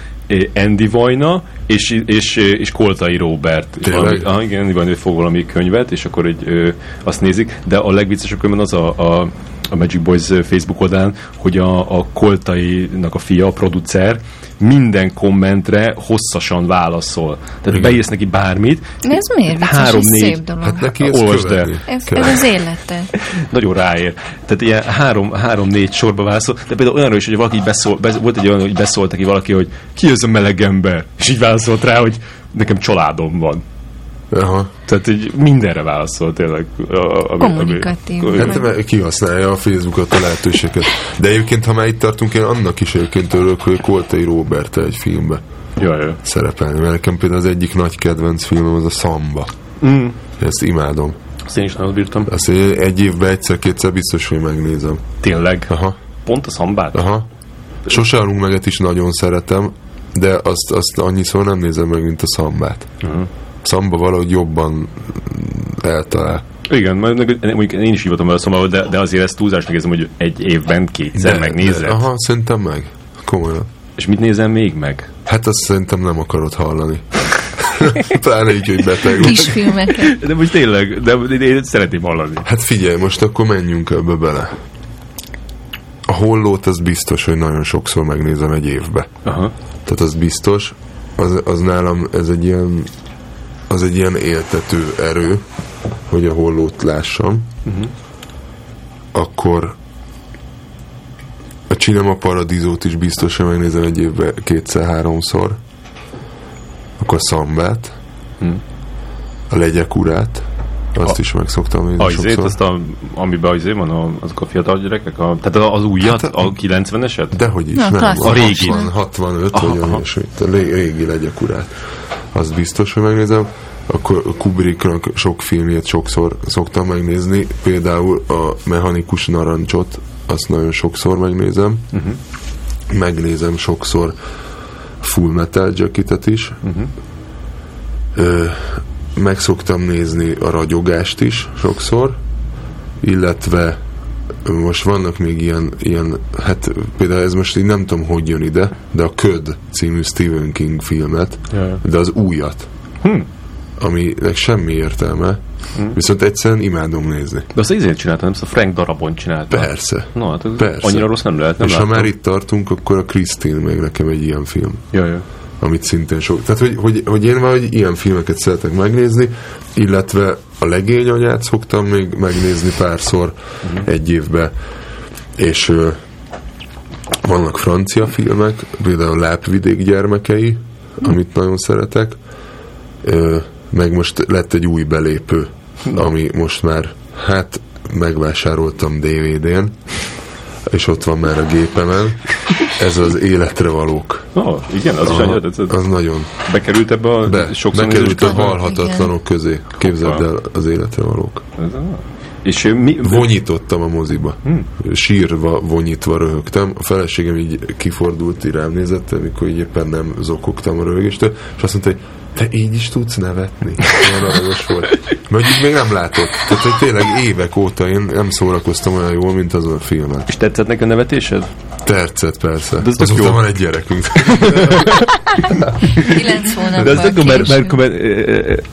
Andy Vajna és, és, és Koltai Robert. Valami, ah, igen, Andy Vajna fog valami könyvet, és akkor egy, ö, azt nézik, de a legviccesebb különben az a, a a Magic Boys Facebook oldalán, hogy a, a Koltainak a fia, a producer, minden kommentre hosszasan válaszol. Tehát Igen. beírsz neki bármit, De ez miért vicces? Három, ez négy. szép dolog. Hát neki ezt Olvasd el. követni. ez, ez az élete. nagyon ráér. Tehát ilyen három, három-négy sorba válaszol, de például olyanról is, hogy valaki beszól, be, volt egy olyan, hogy beszólt neki valaki, hogy ki ez a meleg ember? És így válaszolt rá, hogy nekem családom van. Aha. Tehát így mindenre válaszolt tényleg. Ami- Kommunikatív. ami- Hát mert kihasználja a Facebookot a lehetőséget. De egyébként, ha már itt tartunk, én annak is egyébként örülök, hogy Koltai Robert egy filmbe Jaj, jaj. szerepelni. Mert nekem például az egyik nagy kedvenc filmem az a Samba. Mm. Ezt imádom. Azt én is nagyon bírtam. Azt egy, egy évben egyszer-kétszer biztos, hogy megnézem. Tényleg. Aha, Pont a szambát? aha. Sose alunk meget is nagyon szeretem, de azt, azt annyiszor nem nézem meg, mint a Szambát. Uh-huh. Szamba valahogy jobban eltalál. Igen, majd meg- mondjuk én is hívottam vele szombatot, de, de azért ezt túlzásnak érzem, hogy egy évben kétszer megnézed. aha, szerintem meg. Komolyan. És mit nézem még meg? Hát azt szerintem nem akarod hallani. Pláne így, hogy beteg. Kisfilmeket. De most tényleg, de én szeretném hallani. Hát figyelj, most akkor menjünk ebbe bele. A hollót az biztos, hogy nagyon sokszor megnézem egy évbe. Aha. Tehát az biztos. Az, az nálam ez egy ilyen az egy ilyen éltető erő, hogy a hollót lássam. Uh-huh. Akkor a Cinema Paradízót is biztos, hogy megnézem egy évben kétszer-háromszor. Akkor Szambát. Hmm. A Legyek urát. Azt A- is meg szoktam nézni A izét, sokszor. azt a, amiben izé van, a, azok a fiatal gyerekek, a, tehát az újat, Hát, a 90-eset? Dehogy is, Na, nem. klasszik. A régi. 60, 65, Aha, vagy aha. olyan is. A ré- régi legyek urát. Az biztos, hogy megnézem. Akkor Kubricknak sok filmjét sokszor szoktam megnézni. Például a Mechanikus Narancsot, azt nagyon sokszor megnézem. Uh-huh. Megnézem sokszor Full Metal Jacketet is. Uh-huh. Ö, meg szoktam nézni a ragyogást is sokszor, illetve most vannak még ilyen, ilyen, hát például ez most így nem tudom, hogy jön ide, de a Köd című Stephen King filmet, Ja, ja. de az újat, Hm. aminek semmi értelme, Hm. viszont egyszerűen imádom nézni. De azt izét csinálta, nem? Szóval Frank Darabon csinálta. Persze. No, hát ez Persze. annyira rossz nem lehet, nem És ha láttam. már itt tartunk, akkor a Christine még nekem egy ilyen film. Ja, ja. amit szintén sok. Tehát, hogy, hogy, hogy én valahogy ilyen filmeket szeretek megnézni, illetve a legényanyát szoktam még megnézni párszor uh-huh. egy évbe, és ö, vannak francia filmek, például Lápvidék gyermekei, amit nagyon szeretek, ö, meg most lett egy új belépő, ami most már Hát megvásároltam DVD-n, és ott van már a gépemen. Ez az életre valók. Oh, igen, az is Aha, annyira tetszett. az nagyon. Bekerült ebbe a Be, sok bekerült a halhatatlanok közé. Képzeld el az életre valók. És ő mi... Vonyítottam a moziba. Sírva, vonyítva röhögtem. A feleségem így kifordult, így rám nézett, amikor így éppen nem zokogtam a röhögéstől, és azt mondta, hogy te így is tudsz nevetni? Olyan aranyos volt. Mondjuk még nem látott. Tehát, hogy tényleg évek óta én nem szórakoztam olyan jól, mint azon a filmen. És tetszett neki a nevetésed? Tercet persze. De ez tök Azóta jó. van egy gyerekünk. Kilenc hónap De ez tök jó, mert, mert, mert, mert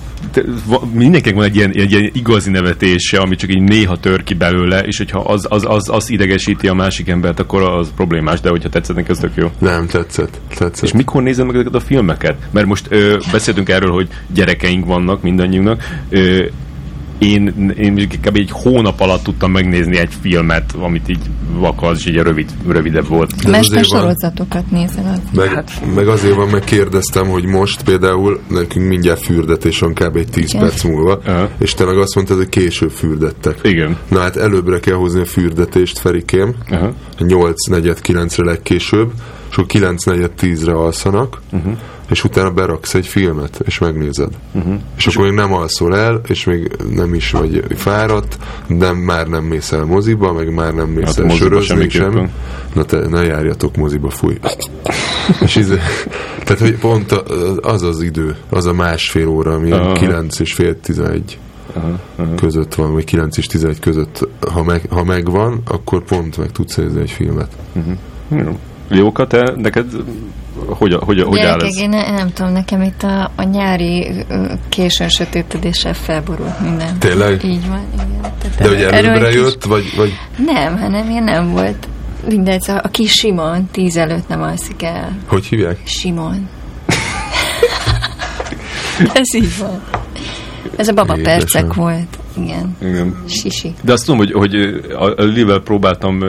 mindenkinek van egy ilyen, egy ilyen igazi nevetése, ami csak így néha tör ki belőle, és hogyha az, az, az, az idegesíti a másik embert, akkor az problémás, de hogyha tetszett neki, az tök jó. Nem, tetszett. tetszett. És mikor nézed meg ezeket a filmeket? Mert most ö, beszéltünk erről, hogy gyerekeink vannak mindannyiunknak. Ö, én, én kb. egy hónap alatt tudtam megnézni egy filmet, amit így vakarsz, és így rövid, rövidebb volt. De Mester sorozatokat nézel az. Meg, Hát- meg azért van, megkérdeztem, hogy most például nekünk mindjárt fürdetés van kb. egy 10 Igen. perc múlva, Aha. és te meg azt mondtad, hogy később fürdettek. Igen. Na hát előbbre kell hozni a fürdetést, Ferikém. Aha. 8 negyed 9-re legkésőbb, és akkor 9 negyed 10-re alszanak, uh-huh. És utána beraksz egy filmet, és megnézed. Uh-huh. És akkor még nem alszol el, és még nem is vagy fáradt, de már nem mész el moziba, meg már nem mész Hát el sörözni sem. Na te, ne járjatok moziba, fúj. és izé, tehát, hogy pont az az idő, az a másfél óra, ami Aha. 9 és fél 11 között van, vagy 9 és 11 között, ha, meg, ha megvan, akkor pont meg tudsz nézni egy filmet. Jó. Jóka, te, neked hogy, hogy, hogy áll Gyerekek, ez? én ne, nem tudom, nekem itt a, a nyári későn sötétedéssel felborult minden. Tényleg? Így van, igen. Tehát De hogy előbbre jött, vagy, vagy Nem, hanem én nem volt. Mindegy, szóval a kis Simon tíz előtt nem alszik el. hogy hívják? Simon. Ez így van. Ez a baba Édesem. percek volt. Igen. Igen. Sisi. De azt tudom, hogy, hogy a Livel próbáltam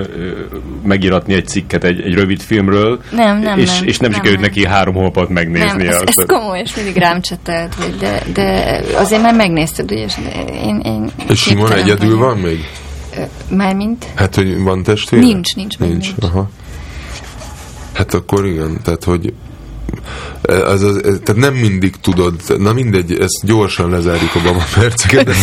megiratni egy cikket egy, egy rövid filmről, Nem, nem, és, nem. és nem, Nem, sikerült nem. neki három hónapot Nem, megnézni. ez, ez komoly, és mindig rám csetelt, hogy de, de azért már megnézted, ugye, és én, én És Simon egyedül van még? Mármint? Hát, hogy van testvére? Nincs, nincs, nincs. nincs. Aha. Hát akkor igen, tehát hogy az, az, tehát nem mindig tudod, na mindegy, ezt gyorsan lezárjuk a baba perceket, de,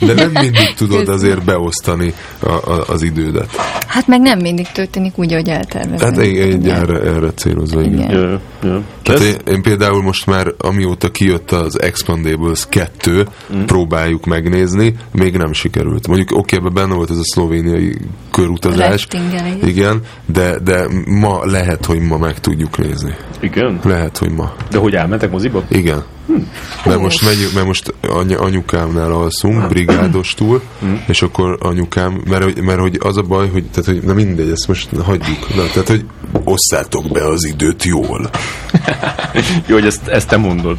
de, de nem mindig tudod azért beosztani a, a, az idődet. Hát meg nem mindig történik úgy, ahogy eltervezed. Én, én Igen. erre, erre célozva, igen. Igen. Ja, ja. Tehát én, én például most már, amióta kijött az Expandables 2, mm. próbáljuk megnézni, még nem sikerült. Mondjuk oké, ebben benne volt ez a szlovéniai körutazás, igen. igen, de, de ma lehet, hogy ma meg tudjuk nézni. Igen? Lehet, hogy ma. De hogy elmentek moziba? Igen. Mert most, megyünk, mert most any, anyukámnál alszunk, brigádostul, és akkor anyukám, mert, mert hogy az a baj, hogy, tehát, hogy na mindegy, ezt most hagyjuk. Na, tehát, hogy osszátok be az időt jól. Jó, hogy ezt, ezt te mondod.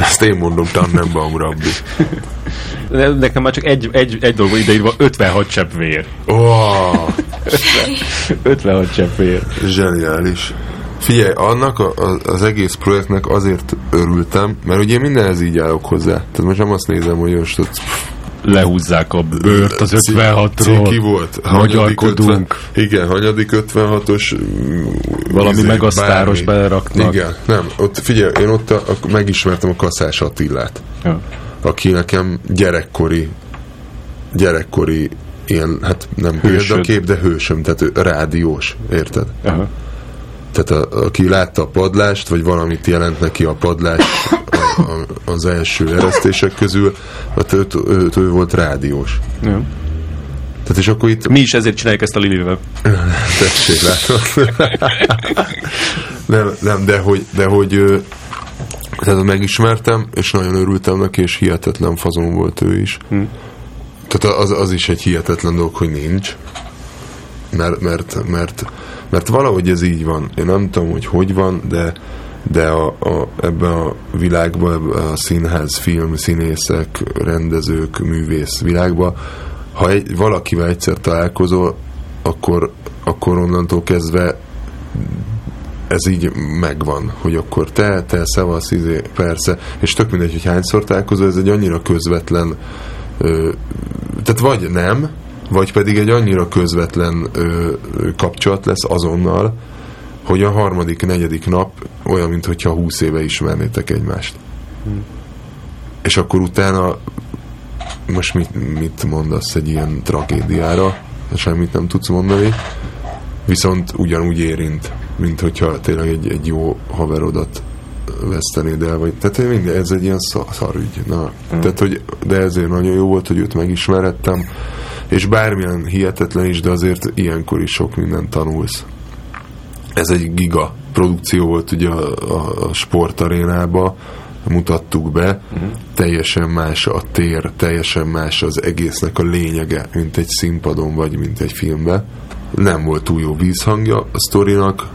Ezt én mondom, Tannenbaum rabbi. De Nekem már csak egy, egy, egy dolog van ideírva, 56 csepp vér. Oh, 56 csepp vér. zseniális. Figyelj, annak a, a, az egész projektnek azért örültem, mert ugye mindenhez így állok hozzá. Tehát most nem azt nézem, hogy most ott Lehúzzák a bőrt az Ciki 56-ról. volt. Magyarkodunk. 50, igen, hanyadik 56-os mm, Valami izé, megasztáros bármi. beleraknak. Igen, nem, ott figyelj, én ott a, a, megismertem a Kaszás Attillát, Ja. aki nekem gyerekkori gyerekkori ilyen, hát nem Hősöd. példakép, de hősöm, tehát ő rádiós, érted? Aha. Tehát a, aki látta a padlást, vagy valamit jelent neki a padlás a, a, az első eresztések közül, hát ő, ő, ő volt rádiós. Ja. Tehát és akkor itt Mi is ezért csináljuk ezt a Lilivel. Tessék, látod? nem, nem, de hogy, de hogy tehát megismertem, és nagyon örültem neki, és hihetetlen fazon volt ő is. Hm. Tehát az, az is egy hihetetlen dolog, hogy nincs. Mert, mert, mert, mert valahogy ez így van. Én nem tudom, hogy hogy van, de de a, a, ebben a világban, a színház, film, színészek, rendezők, művész világban, ha egy, valakivel egyszer találkozol, akkor, akkor onnantól kezdve ez így megvan, hogy akkor te, te, szevasz, izé, persze, és tök mindegy, hogy hányszor találkozol, ez egy annyira közvetlen ö, tehát vagy nem, vagy pedig egy annyira közvetlen ö, kapcsolat lesz azonnal, hogy a harmadik, negyedik nap olyan, mintha 20 éve ismernétek egymást. Hmm. És akkor utána most mit, mit mondasz egy ilyen tragédiára? Semmit nem tudsz mondani. Viszont ugyanúgy érint, mint hogyha tényleg egy, egy jó haverodat vesztenéd el, vagy, tehát minden, ez egy ilyen szarügy. Na, mm. tehát, hogy, de ezért nagyon jó volt, hogy őt megismerettem, és bármilyen hihetetlen is, de azért ilyenkor is sok mindent tanulsz. Ez egy giga produkció volt ugye a, a, a sportarénába, mutattuk be, uh-huh. teljesen más a tér, teljesen más az egésznek a lényege, mint egy színpadon, vagy mint egy filmben. Nem volt túl jó vízhangja a sztorinak,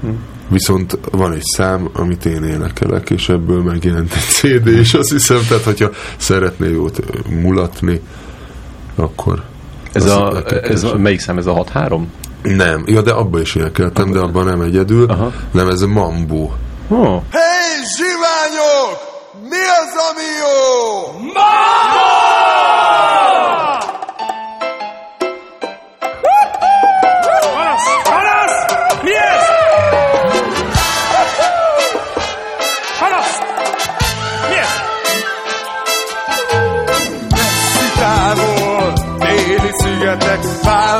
uh-huh. viszont van egy szám, amit én énekelek, és ebből megjelent egy CD, és azt hiszem, tehát hogyha szeretnél jót mulatni, akkor... Ez a, ez a, melyik szám, ez a 6-3? Nem, ja, de abban is énekeltem, de abban nem egyedül, Aha. nem, ez a Mambo. Oh. Hey, zsiványok! Mi az, ami jó? Mambo!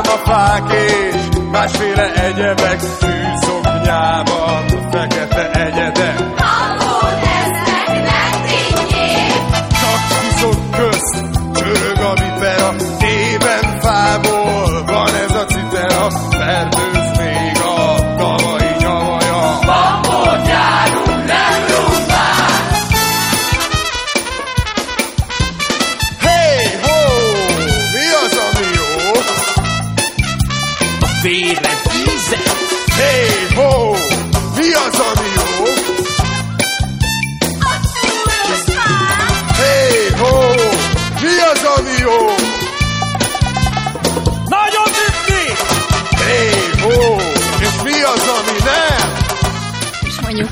Pálmafák és másféle egyebek, tűzoknyában, fekete egyedek.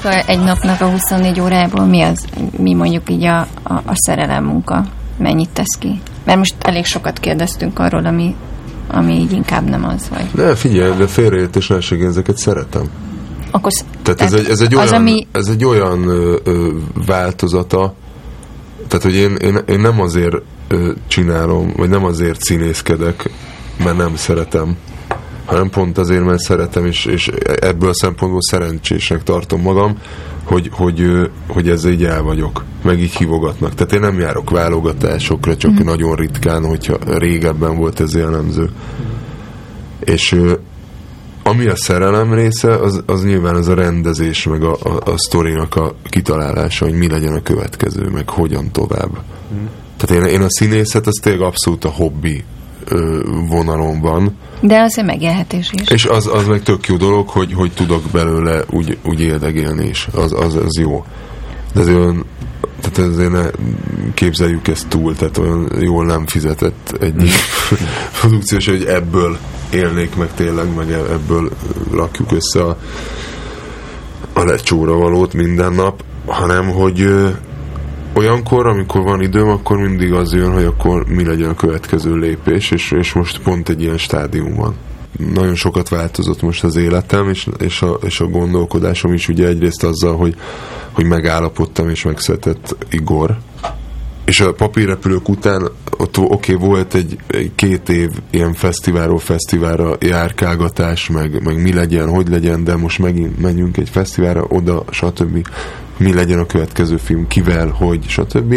És mondjuk a, egy napnak a 24 órából mi az, mi mondjuk így a, a, a szerelem munka? Mennyit tesz ki? Mert most elég sokat kérdeztünk arról, ami, ami így inkább nem az, vagy... Ne, figyelj, de félreértés ne én ezeket szeretem. Akkor, sz- Tehát ez egy, ez egy olyan, az, ami, ez egy olyan ö, ö, változata, tehát hogy én, én, én nem azért ö, csinálom, vagy nem azért színészkedek, mert nem szeretem, hanem pont azért, mert szeretem, és, és ebből a szempontból szerencsésnek tartom magam, hogy, hogy, hogy ezzel így el vagyok, meg így hívogatnak. Tehát én nem járok válogatásokra, csak mm. nagyon ritkán, hogyha régebben volt ez jellemző. És ö, ami a szerelem része, az, az nyilván az a rendezés, meg a, a, a sztorinak a kitalálása, hogy mi legyen a következő, meg hogyan tovább. Mm. Tehát én, én a színészet, az tényleg abszolút a hobbi ö, vonalon van, de az egy megélhetés is. és az, az meg tök jó dolog, hogy, hogy tudok belőle úgy, úgy éldegélni is. Az, az, az jó. De azért olyan, tehát azért ne képzeljük ezt túl, tehát olyan jól nem fizetett egy produkciós, hogy ebből élnék meg tényleg, meg e- ebből rakjuk össze a, a lecsóra valót minden nap, hanem hogy olyankor, amikor van időm, akkor mindig az jön, hogy akkor mi legyen a következő lépés, és, és most pont egy ilyen stádium van. Nagyon sokat változott most az életem, és, és, a, és a gondolkodásom is ugye egyrészt azzal, hogy, hogy megállapodtam és megszületett Igor, és a papírrepülők után ott oké, okay, volt egy, egy két év ilyen fesztiválról fesztiválra járkálgatás, meg, meg mi legyen, hogy legyen, de most megint megyünk egy fesztiválra, oda, stb. Mi legyen a következő film, kivel, hogy, stb.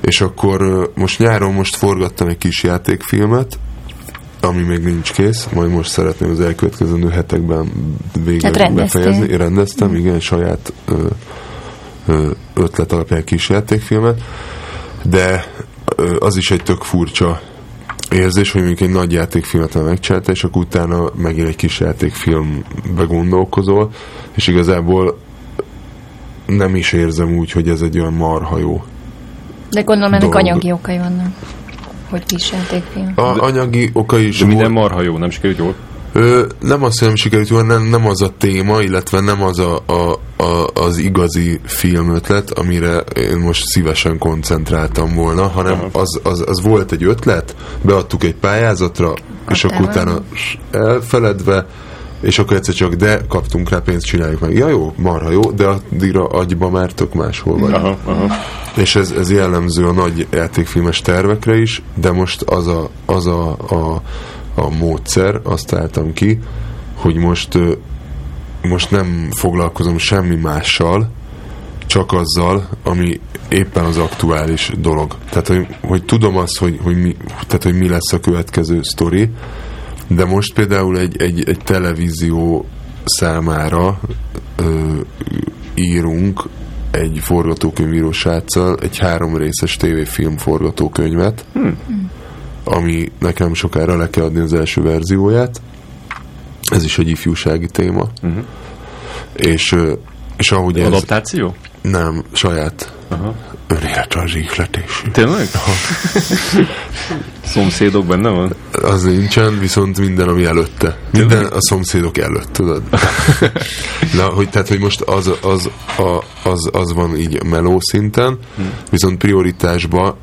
És akkor most nyáron most forgattam egy kis játékfilmet, ami még nincs kész, majd most szeretném az elkövetkező hetekben végül Hát befejezni. Én rendeztem, igen, saját ö, ö, ötlet alapján kis játékfilmet, de az is egy tök furcsa érzés, hogy mondjuk egy nagy játékfilmet már megcsinálta, és akkor utána megint egy kis játékfilmbe gondolkozol, és igazából nem is érzem úgy, hogy ez egy olyan marha jó. De gondolom ennek dolog. anyagi okai vannak, hogy kis játékfilm. A anyagi oka is De minden marha jó, nem sikerült jól? Ö, nem azt, hogy nem sikerült, jól, nem, nem az a téma, illetve nem az a, a, a, az igazi filmötlet, amire én most szívesen koncentráltam volna, hanem az, az, az volt egy ötlet, beadtuk egy pályázatra, és Ott akkor utána elfeledve, és akkor egyszer csak, de kaptunk rá pénzt, csináljuk meg. Ja jó, marha jó, de addigra agyba már tök máshol vagy. Aha, aha. És ez, ez jellemző a nagy játékfilmes tervekre is, de most az a, az a, a, a módszer, azt álltam ki, hogy most, most nem foglalkozom semmi mással, csak azzal, ami éppen az aktuális dolog. Tehát, hogy, hogy tudom azt, hogy, hogy, mi, tehát, hogy mi lesz a következő sztori, de most például egy, egy, egy televízió számára ö, írunk egy forgatókönyvíró sráccal egy három részes tévéfilm forgatókönyvet, hmm. Ami nekem sokára le kell adni az első verzióját. Ez is egy ifjúsági téma. Uh-huh. És, és ahogy ez... Adaptáció? Nem, saját Aha. önéletrajzi ihletés. Tényleg? Szomszédok benne van? Az nincsen, viszont minden, ami előtte. Minden a szomszédok előtt, tudod? Na, hogy, tehát, hogy most az, az, a, az, az van így meló szinten, viszont prioritásban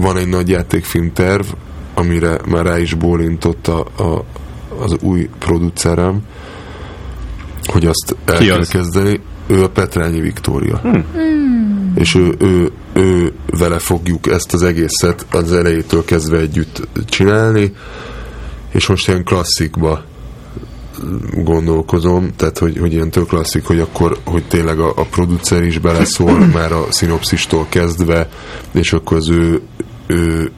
van egy nagy játékfilm terv, amire már rá is bólintott a, a, az új producerem, hogy azt el Ki kell az? kezdeni. Ő a Petrányi Viktória. És ő, ő, ő vele fogjuk ezt az egészet az elejétől kezdve együtt csinálni, és most ilyen klasszikba gondolkozom, tehát hogy, hogy ilyen tök klasszik, hogy akkor, hogy tényleg a, a producer is beleszól már a szinopszistól kezdve, és akkor az ő, ő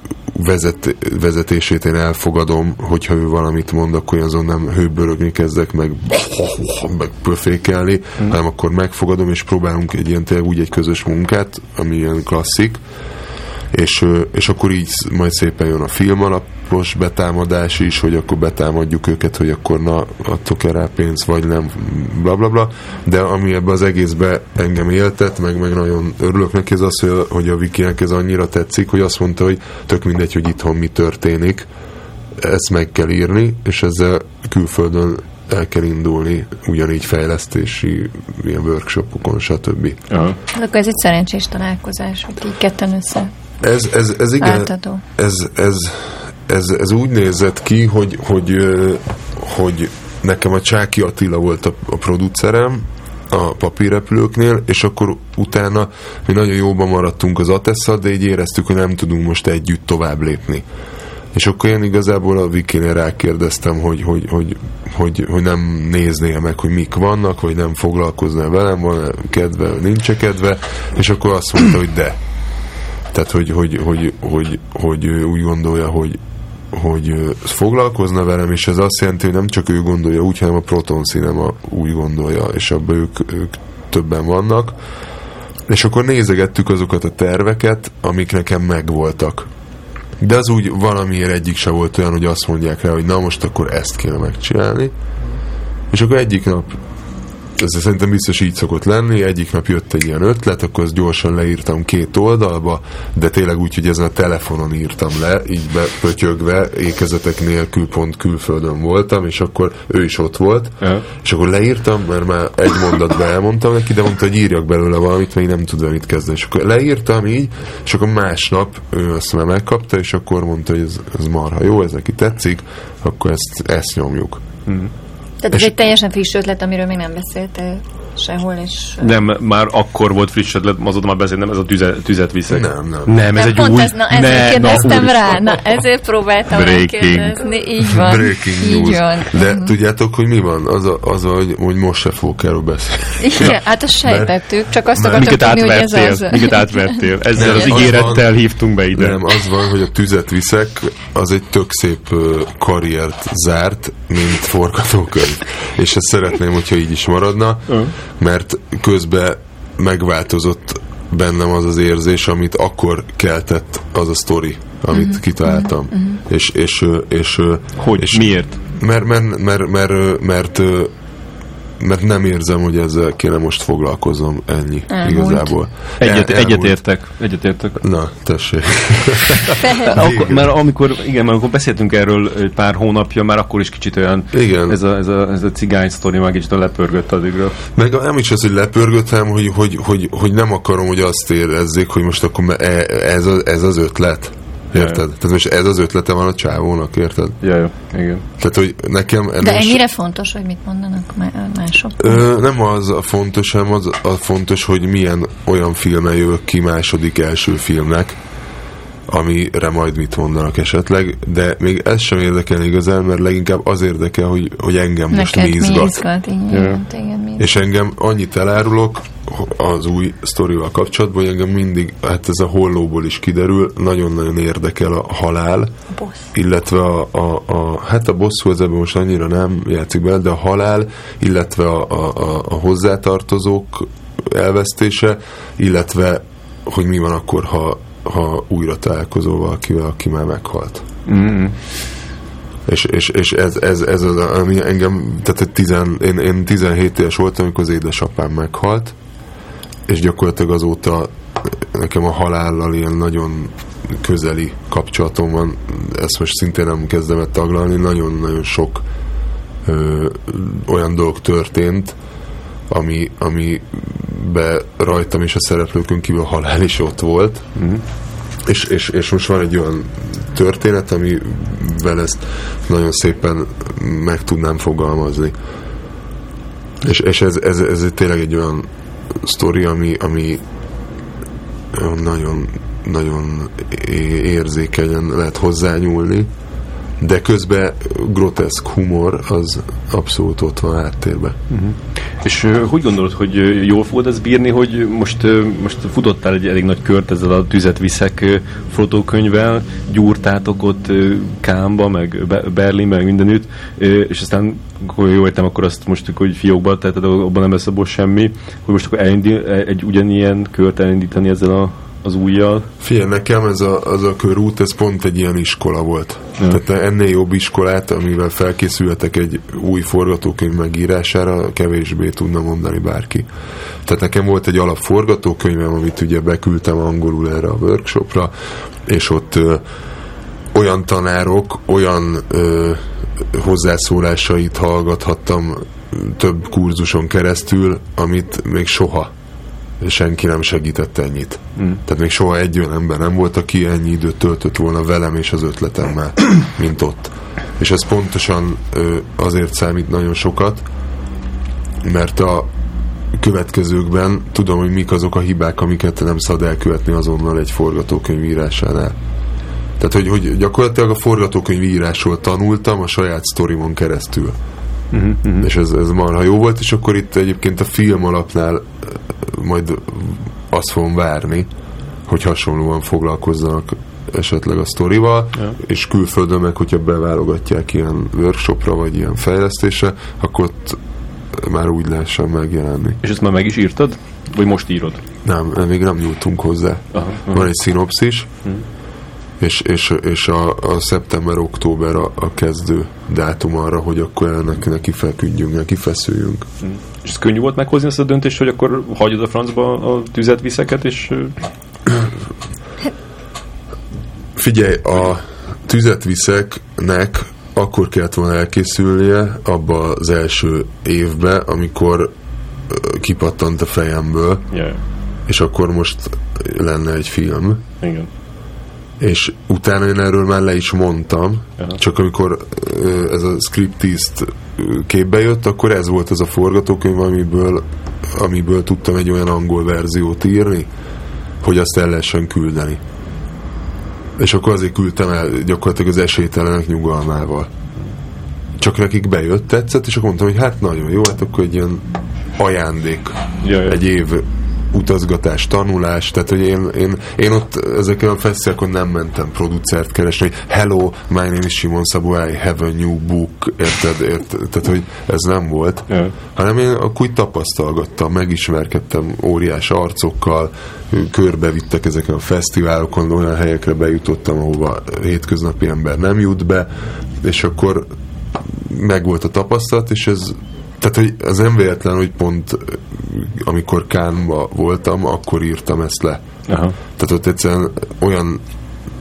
vezet, vezetését én elfogadom, hogyha ő valamit mond, akkor én azon nem hőbörögni kezdek, meg, meg pöfékelni, hanem akkor megfogadom, és próbálunk egy ilyen úgy egy közös munkát, ami ilyen klasszik, és, és akkor így majd szépen jön a film alapos betámadás is, hogy akkor betámadjuk őket, hogy akkor na, adtok el rá pénzt, vagy nem, bla bla bla, de ami ebbe az egészbe engem éltet, meg, meg nagyon örülök neki, ez az, hogy a, hogy a Vikinek ez annyira tetszik, hogy azt mondta, hogy tök mindegy, hogy itthon mi történik, ezt meg kell írni, és ezzel külföldön el kell indulni, ugyanígy fejlesztési ilyen workshopokon, stb. Aha. Hát akkor ez egy szerencsés találkozás, hogy így ketten össze. Ez, ez, ez igen, Átadó. ez, ez, ez, ez úgy nézett ki, hogy, hogy, hogy nekem a Csáki Attila volt a, a producerem a papírrepülőknél, és akkor utána mi nagyon jóban maradtunk az Atesszal, de így éreztük, hogy nem tudunk most együtt tovább lépni. És akkor én igazából a Vikinél rákérdeztem, hogy, hogy, hogy, hogy, hogy nem néznél meg, hogy mik vannak, vagy nem foglalkoznál velem, van kedve, nincs kedve, és akkor azt mondta, hogy de. Tehát, hogy, hogy, hogy, hogy, hogy ő úgy gondolja, hogy, hogy foglalkozna velem, és ez azt jelenti, hogy nem csak ő gondolja úgy, hanem a Proton Cinema úgy gondolja, és abban ők, ők többen vannak. És akkor nézegettük azokat a terveket, amik nekem megvoltak. De az úgy valamiért egyik se volt olyan, hogy azt mondják rá, hogy na most akkor ezt kéne megcsinálni. És akkor egyik nap ez szerintem biztos így szokott lenni, egyik nap jött egy ilyen ötlet, akkor azt gyorsan leírtam két oldalba, de tényleg úgy, hogy ezen a telefonon írtam le, így bepötyögve, ékezetek nélkül pont külföldön voltam, és akkor ő is ott volt, Aha. és akkor leírtam, mert már egy mondatban elmondtam neki, de mondta, hogy írjak belőle valamit, mert én nem tudom mit kezdeni. És akkor leírtam így, és akkor másnap ő azt már megkapta, és akkor mondta, hogy ez, ez marha jó, ez neki tetszik, akkor ezt, ezt nyomjuk. Tehát ez egy teljesen friss ötlet, amiről még nem beszéltél sehol, és... Nem, már akkor volt friss ötlet, azóta már beszélt, nem ez a tüze, tüzet viszek. Nem, nem. Nem, ez Nem, egy pont új... ez, na ezért ne, kérdeztem na, rá, na ezért próbáltam Breaking. megkérdezni, így van, Breaking így news. van. De Mhm. tudjátok, hogy mi van? Az, a, az a, hogy, hogy most se fogok erről beszélni. Igen, hát azt sejtettük, csak azt akartam tudni, hogy ez átvertél, az. minket átvertél. Ezzel Nem, az az ígérettel van. hívtunk be ide. Nem, az van, hogy a tüzet viszek, az egy tök szép karriert zárt, mint forgatókönyv. És ezt szeretném, hogyha így is maradna, mert közben megváltozott bennem az az érzés, amit akkor keltett az a sztori, amit kitaláltam. És, és, ö, és, ö, Hogy? és Miért? mert, mert, mert, mert, mert, mert, mert nem érzem, hogy ezzel kéne most foglalkozom, ennyi Elmúlt. igazából. Egyet, El- egyetértek, egyetértek. Na, tessék. Akkor, mert amikor, igen, mert amikor beszéltünk erről egy pár hónapja, már akkor is kicsit olyan Igen. ez a, ez a, ez a cigány sztori már kicsit lepörgött addigra. Meg nem is az, hogy lepörgött, hanem hogy, hogy, hogy, hogy nem akarom, hogy azt érezzék, hogy most akkor e- ez, az, ez az ötlet. Érted? Jaj. Tehát most ez az ötlete van a csávónak, érted? Ja, jó, igen. Tehát, hogy nekem... De ennyire fontos, hogy mit mondanak má- mások? Ö, nem az a fontos, hanem az a fontos, hogy milyen olyan filmen jövök ki második első filmnek, amire majd mit mondanak esetleg, de még ez sem érdekel igazán, mert leginkább az érdekel, hogy, hogy engem most Neked mi mi izgat. izgat? Igen, téged mi És engem annyit elárulok az új sztorival kapcsolatban, hogy engem mindig, hát ez a hollóból is kiderül, nagyon-nagyon érdekel a halál, Bossz. illetve a, a, a hát a bosszú az ebben most annyira nem játszik bele, de a halál, illetve a, a, a, a hozzátartozók elvesztése, illetve hogy mi van akkor, ha, ha újra találkozol valakivel, aki már meghalt. Mm-hmm. És, és, és ez, ez, ez az, ami engem, tehát tizen, én, én 17 éves voltam, amikor az édesapám meghalt, és gyakorlatilag azóta nekem a halállal ilyen nagyon közeli kapcsolatom van, ezt most szintén nem kezdem el taglalni, nagyon-nagyon sok ö, olyan dolog történt, ami, ami be rajtam és a szereplőkön kívül halál is ott volt. Mm. És, és, és most van egy olyan történet, amivel ezt nagyon szépen meg tudnám fogalmazni. És, és ez, ez, ez tényleg egy olyan sztori, ami, ami nagyon, nagyon érzékenyen lehet hozzányúlni, de közben groteszk humor az abszolút ott van a háttérben. És ö, hogy gondolod, hogy jól fogod ezt bírni, hogy most, ö, most futottál egy elég nagy kört ezzel a tüzet viszek ö, fotókönyvvel, gyúrtátok ott ö, Kámba, meg Be- Berlinben, meg mindenütt, ö, és aztán, akkor jól értem, akkor azt most, hogy fiókba tetted, abban nem lesz abból semmi, hogy most akkor elindul, egy ugyanilyen kört elindítani ezzel a, az újjal. Figyelj, nekem ez a, az a körút, ez pont egy ilyen iskola volt. Ja. Tehát ennél jobb iskolát, amivel felkészülhetek egy új forgatókönyv megírására, kevésbé tudna mondani bárki. Tehát nekem volt egy alap forgatókönyvem, amit ugye beküldtem angolul erre a workshopra, és ott ö, olyan tanárok, olyan ö, hozzászólásait hallgathattam több kurzuson keresztül, amit még soha senki nem segített ennyit. Mm. Tehát még soha egy olyan ember nem volt, aki ennyi időt töltött volna velem és az ötletemmel, mint ott. És ez pontosan ö, azért számít nagyon sokat, mert a következőkben tudom, hogy mik azok a hibák, amiket nem szabad elkövetni azonnal egy forgatókönyv írásánál. Tehát, hogy, hogy gyakorlatilag a forgatókönyv írásról tanultam a saját sztorimon keresztül. Uh-huh. És ez, ez marha jó volt, és akkor itt egyébként a film alapnál majd azt fogom várni, hogy hasonlóan foglalkozzanak esetleg a sztorival, Ja. és külföldön meg, hogyha beválogatják ilyen workshopra, vagy ilyen fejlesztésre, akkor ott már úgy lehessen megjelenni. És ezt már meg is írtad? Vagy most írod? Nem, még nem nyújtunk hozzá. Aha, Van egy szinopszis, és, és, és a, a szeptember-október a, a kezdő dátum arra, hogy akkor ennek neki feküdjünk, neki feszüljünk. És ez könnyű volt meghozni ezt a döntést, hogy akkor hagyod a francba a tüzet viszeket, és Figyelj, a tüzet viszeknek akkor kellett volna elkészülnie abba az első évbe, amikor kipattant a fejemből, ja, és akkor most lenne egy film. igen. És utána én erről már le is mondtam, Aha. csak amikor ez a scriptist ö, képbe jött, akkor ez volt az a forgatókönyv, amiből, amiből tudtam egy olyan angol verziót írni, hogy azt el lehessen küldeni. És akkor azért küldtem el gyakorlatilag az esélytelenek nyugalmával. Csak nekik bejött, tetszett, és akkor mondtam, hogy hát nagyon jó, hát akkor egy ilyen ajándék Ja, ja. egy év utazgatás, tanulás, tehát hogy én, én, én ott ezeken a fesztivalokon nem mentem producert keresni, hogy hello, my name is Simon Szabó, I have a new book, érted, érted, tehát hogy ez nem volt, hanem én akkor úgy tapasztalgattam, megismerkedtem óriás arcokkal, körbevittek ezeken a fesztiválokon, olyan helyekre bejutottam, ahova hétköznapi ember nem jut be, és akkor megvolt a tapasztalat, és ez Tehát, hogy az nem véletlen, hogy pont amikor Kánba voltam, akkor írtam ezt le. Aha. Tehát ott egyszerűen olyan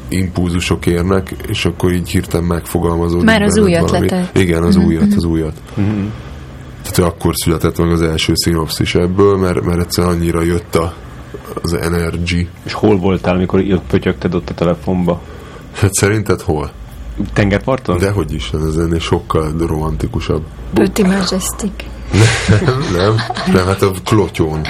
impulzusok érnek, és akkor így hirtelen megfogalmazódik. Már az új ötletet. Igen, az újat, az újat. Tehát hogy akkor született meg az első szinopszis ebből, mert, mert egyszerűen annyira jött a, az energy. És hol voltál, amikor írt pötyögted ott a telefonba? Hát szerinted hol? Tengerparton? Dehogy is, ez ennél sokkal romantikusabb. Pretty Majestic. nem, nem, hát a klotyón.